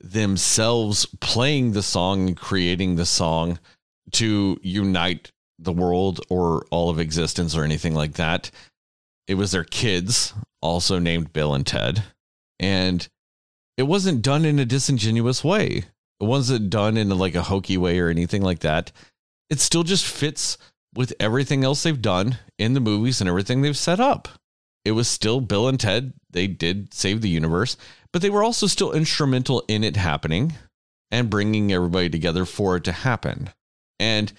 themselves playing the song and creating the song to unite the world or all of existence or anything like that. It was their kids, also named Bill and Ted. And it wasn't done in a disingenuous way. It wasn't done in like a hokey way or anything like that. It still just fits with everything else they've done in the movies and everything they've set up. It was still Bill and Ted. They did save the universe, but they were also still instrumental in it happening and bringing everybody together for it to happen. And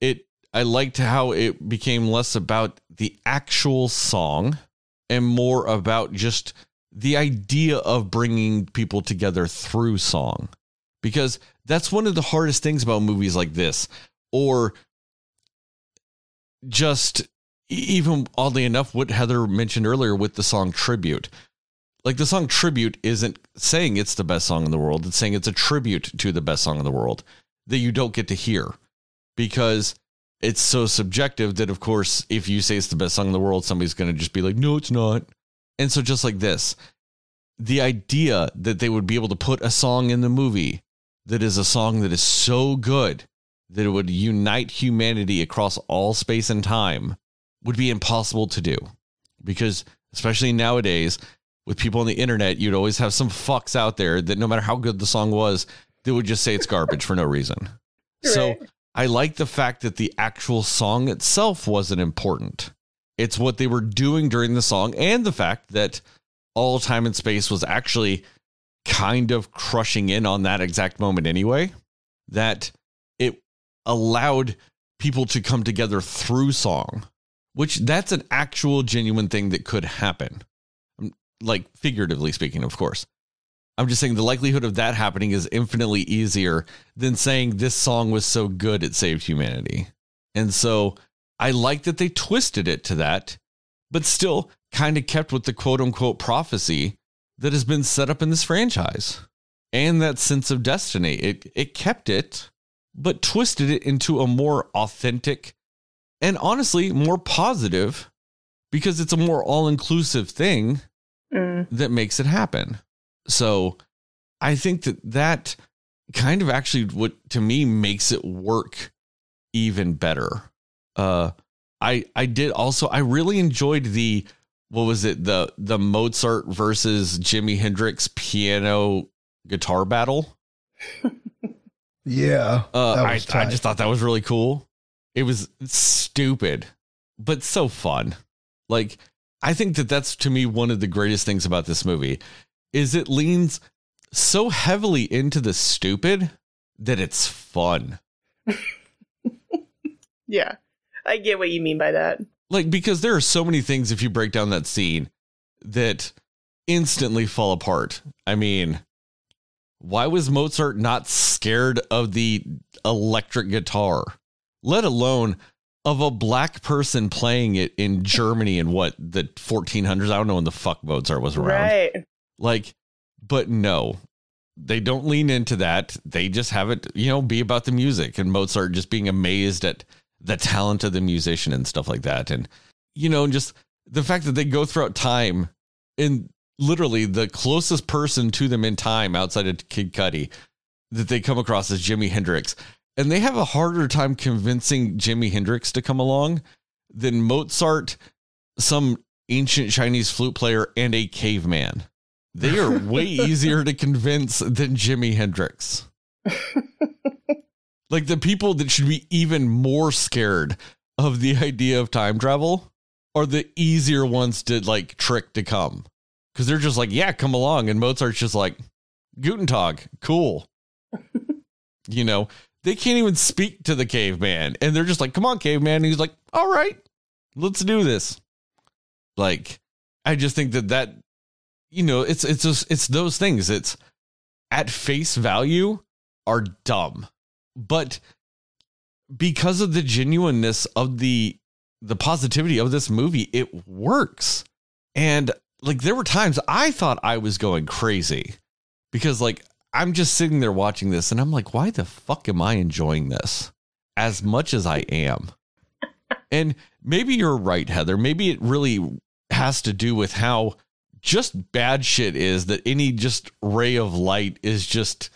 it, I liked how it became less about the actual song and more about just the idea of bringing people together through song. Because that's one of the hardest things about movies like this, or just even oddly enough, what Heather mentioned earlier with the song Tribute. Like the song tribute isn't saying it's the best song in the world. It's saying it's a tribute to the best song in the world that you don't get to hear. Because it's so subjective that of course if you say it's the best song in the world somebody's going to just be like no it's not and so just like this the idea that they would be able to put a song in the movie that is a song that is so good that it would unite humanity across all space and time would be impossible to do because especially nowadays with people on the internet, you'd always have some fucks out there that no matter how good the song was, they would just say it's garbage for no reason. Right. I like the fact that the actual song itself wasn't important. It's what they were doing during the song and the fact that all time and space was actually kind of crushing in on that exact moment anyway, that it allowed people to come together through song, which that's an actual genuine thing that could happen like figuratively speaking, of course. I'm just saying the likelihood of that happening is infinitely easier than saying this song was so good it saved humanity. And so I like that they twisted it to that, but still kind of kept with the quote unquote prophecy that has been set up in this franchise and that sense of destiny. It it kept it, but twisted it into a more authentic and honestly more positive because it's a more all-inclusive thing mm. that makes it happen. So I think that that kind of actually what to me makes it work even better. Uh I I did also I really enjoyed the what was it the the Mozart versus Jimi Hendrix piano guitar battle. yeah. Uh, I, I just thought that was really cool. It was stupid, but so fun. Like I think that that's to me one of the greatest things about this movie is it leans so heavily into the stupid that it's fun. yeah. I get what you mean by that. Like because there are so many things if you break down that scene that instantly fall apart. I mean, why was Mozart not scared of the electric guitar? Let alone of a black person playing it in Germany in what the 1400s. I don't know when the fuck Mozart was around. Right. Like, but no, they don't lean into that. They just have it, you know, be about the music and Mozart just being amazed at the talent of the musician and stuff like that. And, you know, just the fact that they go throughout time and literally the closest person to them in time outside of Kid Cudi that they come across is Jimi Hendrix and they have a harder time convincing Jimi Hendrix to come along than Mozart, some ancient Chinese flute player, and a caveman. They are way easier to convince than Jimi Hendrix. like the people that should be even more scared of the idea of time travel are the easier ones to like trick to come. Cause they're just like, yeah, come along. And Mozart's just like, Guten Tag, cool. you know, they can't even speak to the caveman. And they're just like, come on, caveman. And he's like, all right, let's do this. Like, I just think that that, you know, it's, it's, just, it's those things. It's at face value are dumb, but because of the genuineness of the, the positivity of this movie, it works. And like, there were times I thought I was going crazy because like I'm just sitting there watching this and I'm like, why the fuck am I enjoying this as much as I am? and maybe you're right, Heather. Maybe it really has to do with how just bad shit is that any just ray of light is just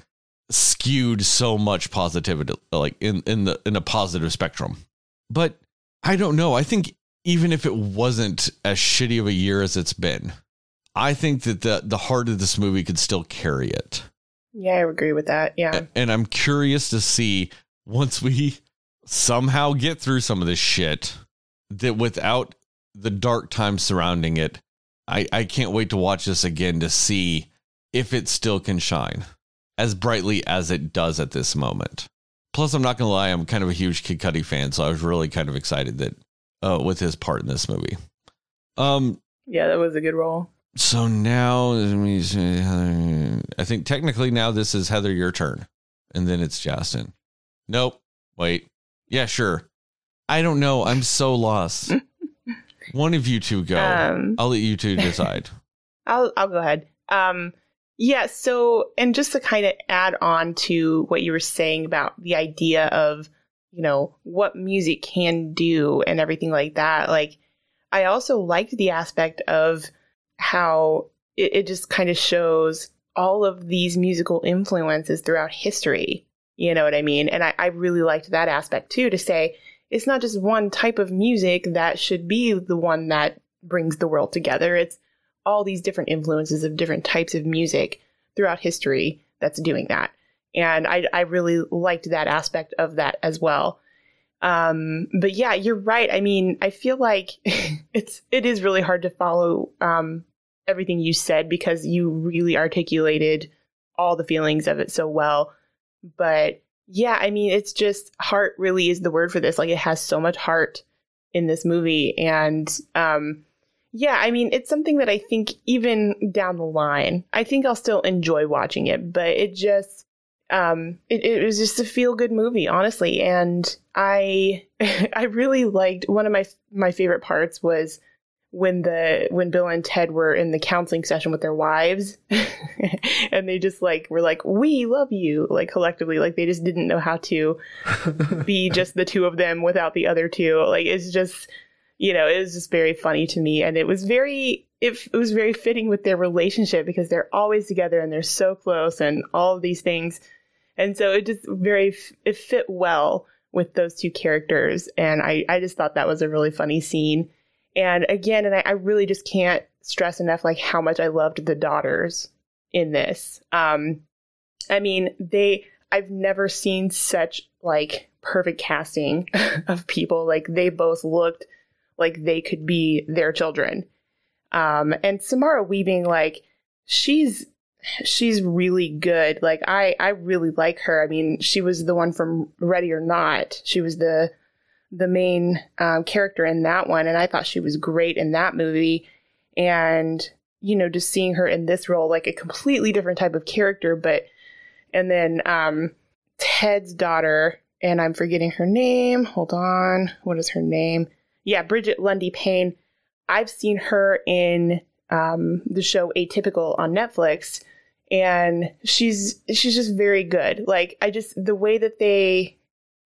skewed so much positivity like in in the in a positive spectrum. But I don't know. I think even if it wasn't as shitty of a year as it's been, I think that the the heart of this movie could still carry it. Yeah, I agree with that. Yeah. And I'm curious to see once we somehow get through some of this shit that without the dark times surrounding it, I, I can't wait to watch this again to see if it still can shine as brightly as it does at this moment. Plus, I'm not gonna lie, I'm kind of a huge Kid Cudi fan, so I was really kind of excited that uh, with his part in this movie. Um, yeah, that was a good role. So now, I think technically now this is Heather, your turn, and then it's Justin. Nope. Wait. Yeah, sure. I don't know. I'm so lost. One of you two go. Um, I'll let you two decide. I'll I'll go ahead. Um, yeah. So, and just to kind of add on to what you were saying about the idea of, you know, what music can do and everything like that. Like, I also liked the aspect of how it, it just kind of shows all of these musical influences throughout history. You know what I mean? And I, I really liked that aspect too to say it's not just one type of music that should be the one that brings the world together. It's all these different influences of different types of music throughout history that's doing that. And I, I really liked that aspect of that as well. Um, but yeah, you're right. I mean, I feel like it's it is really hard to follow um, everything you said because you really articulated all the feelings of it so well. But yeah, I mean, it's just heart really is the word for this. Like it has so much heart in this movie. And um, yeah, I mean, it's something that I think even down the line, I think I'll still enjoy watching it, but it just, um, it, it was just a feel good movie, honestly. And I, I really liked one of my, my favorite parts was when the when Bill and Ted were in the counseling session with their wives and they just like were like we love you like collectively. Like they just didn't know how to be just the two of them without the other two. Like it's just you know it was just very funny to me. And it was very it, it was very fitting with their relationship because they're always together and they're so close and all of these things. And so it just very it fit well with those two characters. And I I just thought that was a really funny scene and again, and I, I, really just can't stress enough like how much I loved the daughters in this. Um, I mean, they I've never seen such like perfect casting of people. Like they both looked like they could be their children. Um, and Samara Weaving, like she's she's really good. Like I I really like her. I mean, she was the one from Ready or Not. She was the the main um, character in that one, and I thought she was great in that movie. And you know, just seeing her in this role, like a completely different type of character, but and then um, Ted's daughter, and I'm forgetting her name. Hold on, what is her name? Yeah, Brigette Lundy Paine. I've seen her in um, the show Atypical on Netflix, and she's she's just very good. Like I just the way that they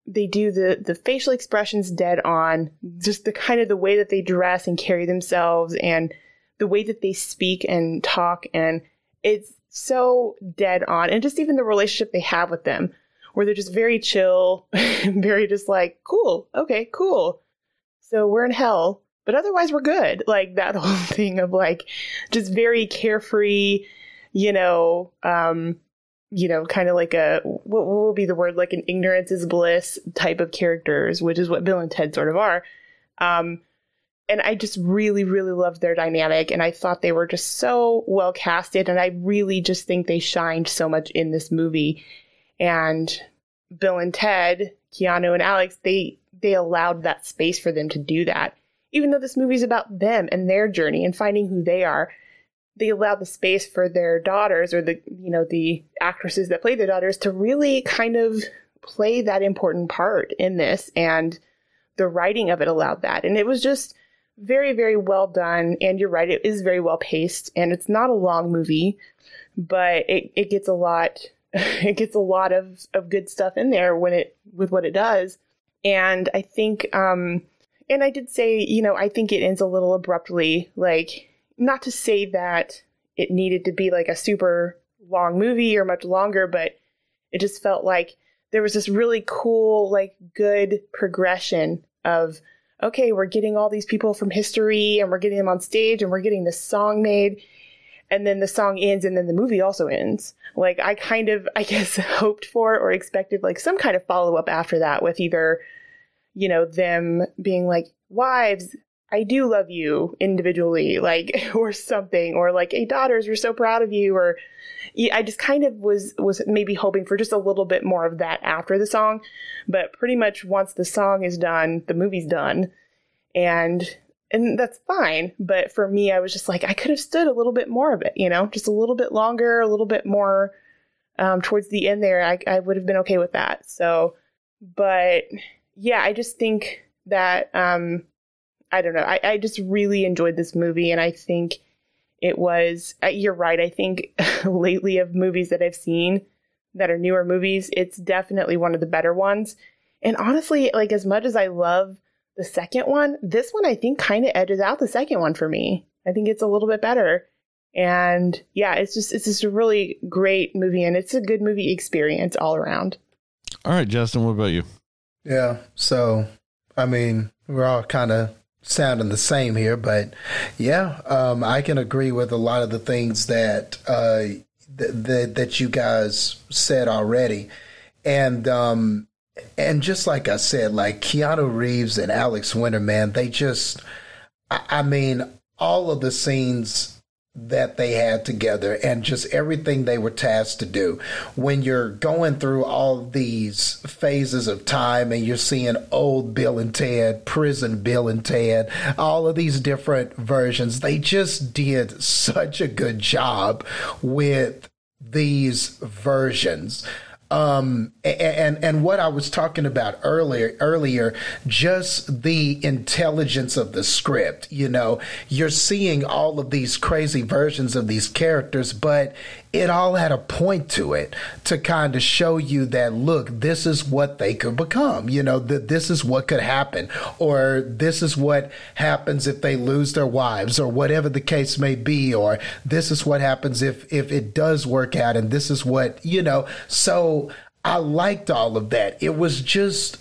they do the the facial expressions dead on just the kind of the way that they dress and carry themselves and the way that they speak and talk and it's so dead on. And just even the relationship they have with them where they're just very chill very just like cool okay cool. So we're in hell but otherwise we're good. Like that whole thing of like just very carefree you know um you know, kind of like a what, will be the word like an ignorance is bliss type of characters, which is what Bill and Ted sort of are. Um, and I just really, really loved their dynamic, and I thought they were just so well casted, and I really just think they shined so much in this movie. And Bill and Ted, Keanu and Alex, they they allowed that space for them to do that. Even though this movie's about them and their journey and finding who they are, they allowed the space for their daughters or the you know the actresses that play their daughters to really kind of play that important part in this and the writing of it allowed that. And it was just very very well done. And you're right it is very well paced and it's not a long movie but it, it gets a lot it gets a lot of, of good stuff in there when it with what it does. And i think um and i did say you know i think it ends a little abruptly like not to say that it needed to be like a super long movie or much longer but it just felt like there was this really cool like good progression of okay we're getting all these people from history and we're getting them on stage and we're getting this song made. And then the song ends and then the movie also ends. Like i kind of i guess hoped for or expected like some kind of follow-up after that with either you know them being like wives i do love you individually like or something or like hey daughters we're so proud of you or i just kind of was was maybe hoping for just a little bit more of that after the song but pretty much once the song is done the movie's done and and that's fine. But for me, I was just like, I could have stood a little bit more of it, you know, just a little bit longer, a little bit more um, towards the end there. I, I would have been okay with that. So, but yeah, I just think that, um, I don't know. I, I just really enjoyed this movie. And I think it was, uh, you're right. I think lately of movies that I've seen that are newer movies, it's definitely one of the better ones. And honestly, like as much as I love the second one, this one I think kind of edges out the second one for me. I think it's a little bit better. And yeah, it's just it's just a really great movie and it's a good movie experience all around. All right, Justin, what about you? Yeah. So, I mean, we're all kind of sounding the same here, but yeah, um, I can agree with a lot of the things that uh, th- th- that you guys said already, and um, and just like I said, like Keanu Reeves and Alex Winter, man, they just, I, I mean, all of the scenes that they had together and just everything they were tasked to do. When you're going through all these phases of time and you're seeing old Bill and Ted, prison Bill and Ted, all of these different versions, they just did such a good job with these versions um, and and what I was talking about earlier earlier, just the intelligence of the script. You know, you're seeing all of these crazy versions of these characters, but it all had a point to it to kind of show you that look, this is what they could become. You know, that this is what could happen, or this is what happens if they lose their wives, or whatever the case may be, or this is what happens if if it does work out, and this is what you know. So I liked all of that. It was just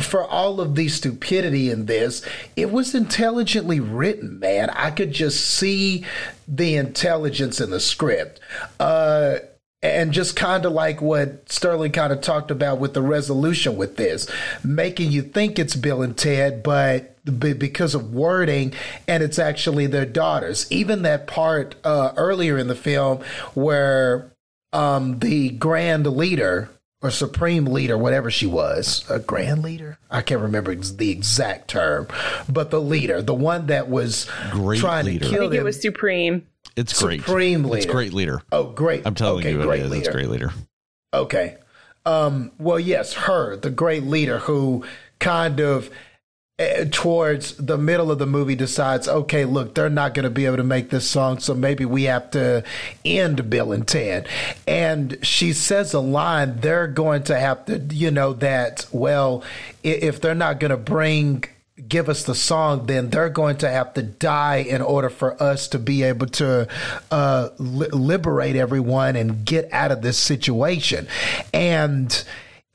for all of the stupidity in this, it was intelligently written, man. I could just see the intelligence in the script. Uh, and just kind of like what Sterling kind of talked about with the resolution with this, making you think it's Bill and Ted, but because of wording, and it's actually their daughters. Even that part uh, earlier in the film where um, the grand leader, or supreme leader, whatever she was, a grand leader. I can't remember the exact term, but the leader, the one that was great trying leader. to kill I think them. it was Supreme. It's great. Supreme leader. It's great leader. Oh, great! I'm telling okay, you, great it is. leader. It's great leader. Okay. Um, well, yes, her, the great leader who kind of towards the middle of the movie decides, okay, look, they're not going to be able to make this song, so maybe we have to end Bill and Ted. And she says a line, they're going to have to, you know, that, well, if they're not going to bring give us the song, then they're going to have to die in order for us to be able to uh, li- liberate everyone and get out of this situation. And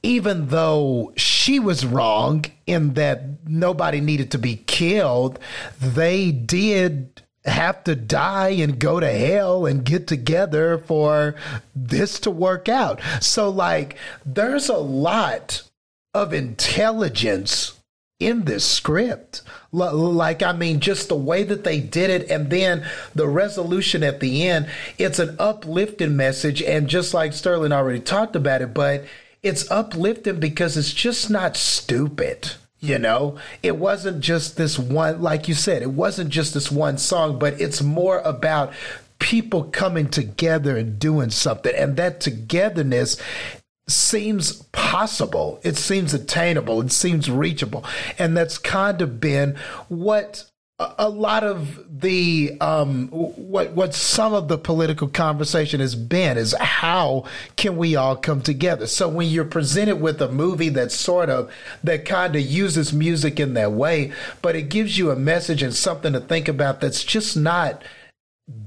even though she was wrong in that nobody needed to be killed, they did have to die and go to hell and get together for this to work out. So, like, there's a lot of intelligence in this script. Like, I mean, just the way that they did it, and then the resolution at the end, it's an uplifting message. And just like Sterling already talked about it, but it's uplifting because it's just not stupid. You know, it wasn't just this one, like you said, it wasn't just this one song, but it's more about people coming together and doing something. And that togetherness seems possible. It seems attainable. It seems reachable. And that's kind of been what a lot of the um, what what some of the political conversation has been is how can we all come together? So when you're presented with a movie that sort of that kind of uses music in that way but it gives you a message and something to think about that's just not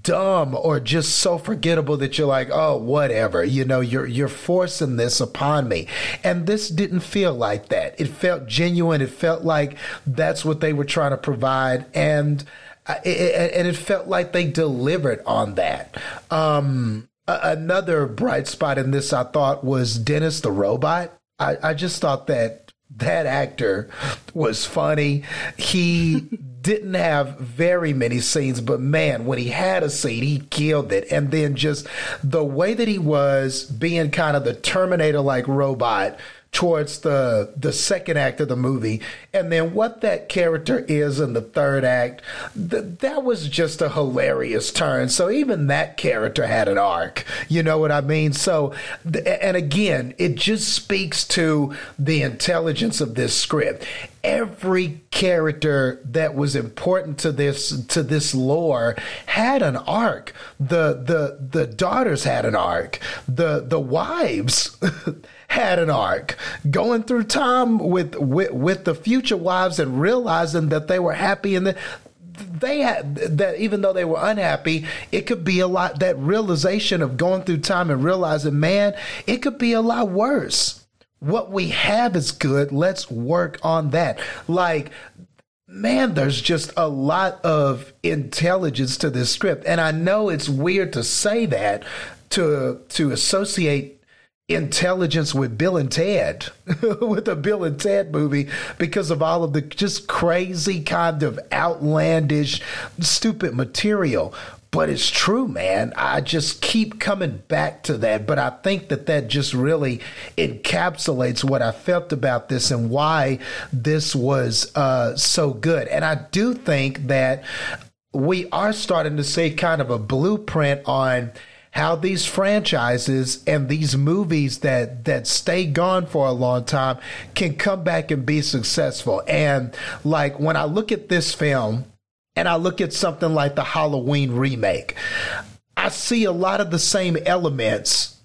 dumb or just so forgettable that you're like, oh, whatever. You know, you're you're forcing this upon me. And this didn't feel like that. It felt genuine. It felt like that's what they were trying to provide. And uh, it, and it felt like they delivered on that. Um, another bright spot in this, I thought, was Dennis the robot. I, I just thought that that actor was funny. He didn't have very many scenes, but man, when he had a scene, he killed it. And then just the way that he was being kind of the Terminator like robot towards the the second act of the movie and then what that character is in the third act th- that was just a hilarious turn. So even that character had an arc. You know what i mean? So th- and again it just speaks to the intelligence of this script. Every character that was important to this to this lore had an arc. The the the daughters had an arc. The the wives had an arc, going through time with with, with the future wives and realizing that they were happy and that they had that even though they were unhappy, it could be a lot that realization of going through time and realizing, man, it could be a lot worse. What we have is good. Let's work on that. Like man, there's just a lot of intelligence to this script. And I know it's weird to say that to to associate intelligence with Bill and Ted, with a Bill and Ted movie, because of all of the just crazy kind of outlandish, stupid material. But it's true, man. I just keep coming back to that. But I think that that just really encapsulates what I felt about this and why this was uh, so good. And I do think that we are starting to see kind of a blueprint on how these franchises and these movies that that stay gone for a long time can come back and be successful. And like when I look at this film and I look at something like the Halloween remake, I see a lot of the same elements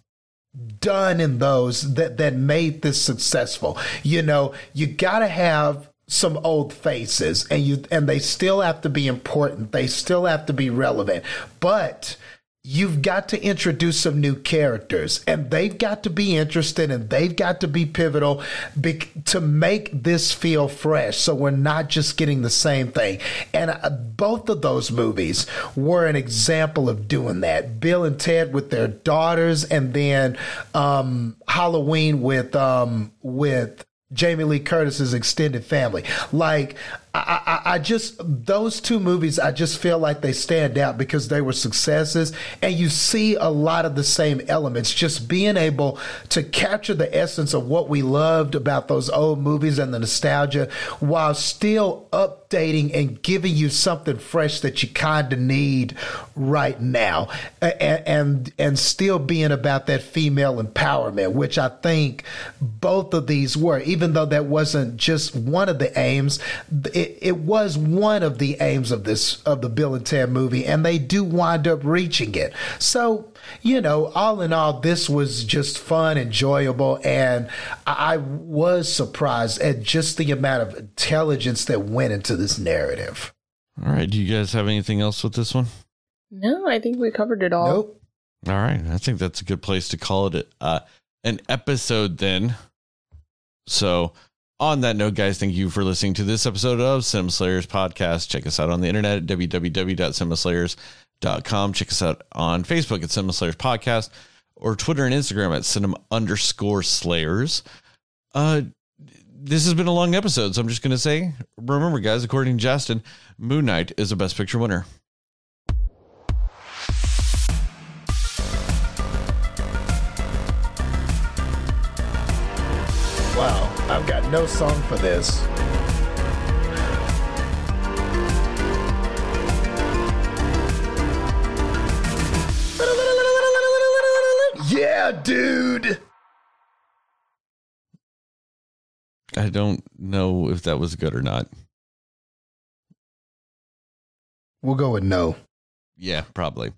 done in those that that made this successful. You know, you got to have some old faces and you and they still have to be important. They still have to be relevant. But you've got to introduce some new characters and they've got to be interested and they've got to be pivotal be- to make this feel fresh so we're not just getting the same thing and uh, both of those movies were an example of doing that bill and ted with their daughters and then um, halloween with um, with Jamie Lee Curtis's extended family. Like I, I, I, just those two movies, I just feel like they stand out because they were successes, and you see a lot of the same elements. Just being able to capture the essence of what we loved about those old movies and the nostalgia, while still updating and giving you something fresh that you kind of need right now, and, and and still being about that female empowerment, which I think both of these were, even though that wasn't just one of the aims. It, it, it was one of the aims of this of the Bill and Ted movie, and they do wind up reaching it. So you know, all in all, this was just fun, enjoyable, and I was surprised at just the amount of intelligence that went into this narrative. All right, do you guys have anything else with this one? No, I think we covered it all. Nope. All right, I think that's a good place to call it uh, an episode then. So on that note, guys, thank you for listening to this episode of Cinema Slayers podcast. Check us out on the internet at www.cinemaslayers.com. Check us out on Facebook at Cinema Slayers podcast or Twitter and Instagram at cinema underscore slayers. Uh, this has been a long episode, so I'm just going to say, remember, guys, according to Justin, Moon Knight is a Best Picture winner. I've got no song for this. Yeah, dude. I don't know if that was good or not. We'll go with no. Yeah, probably.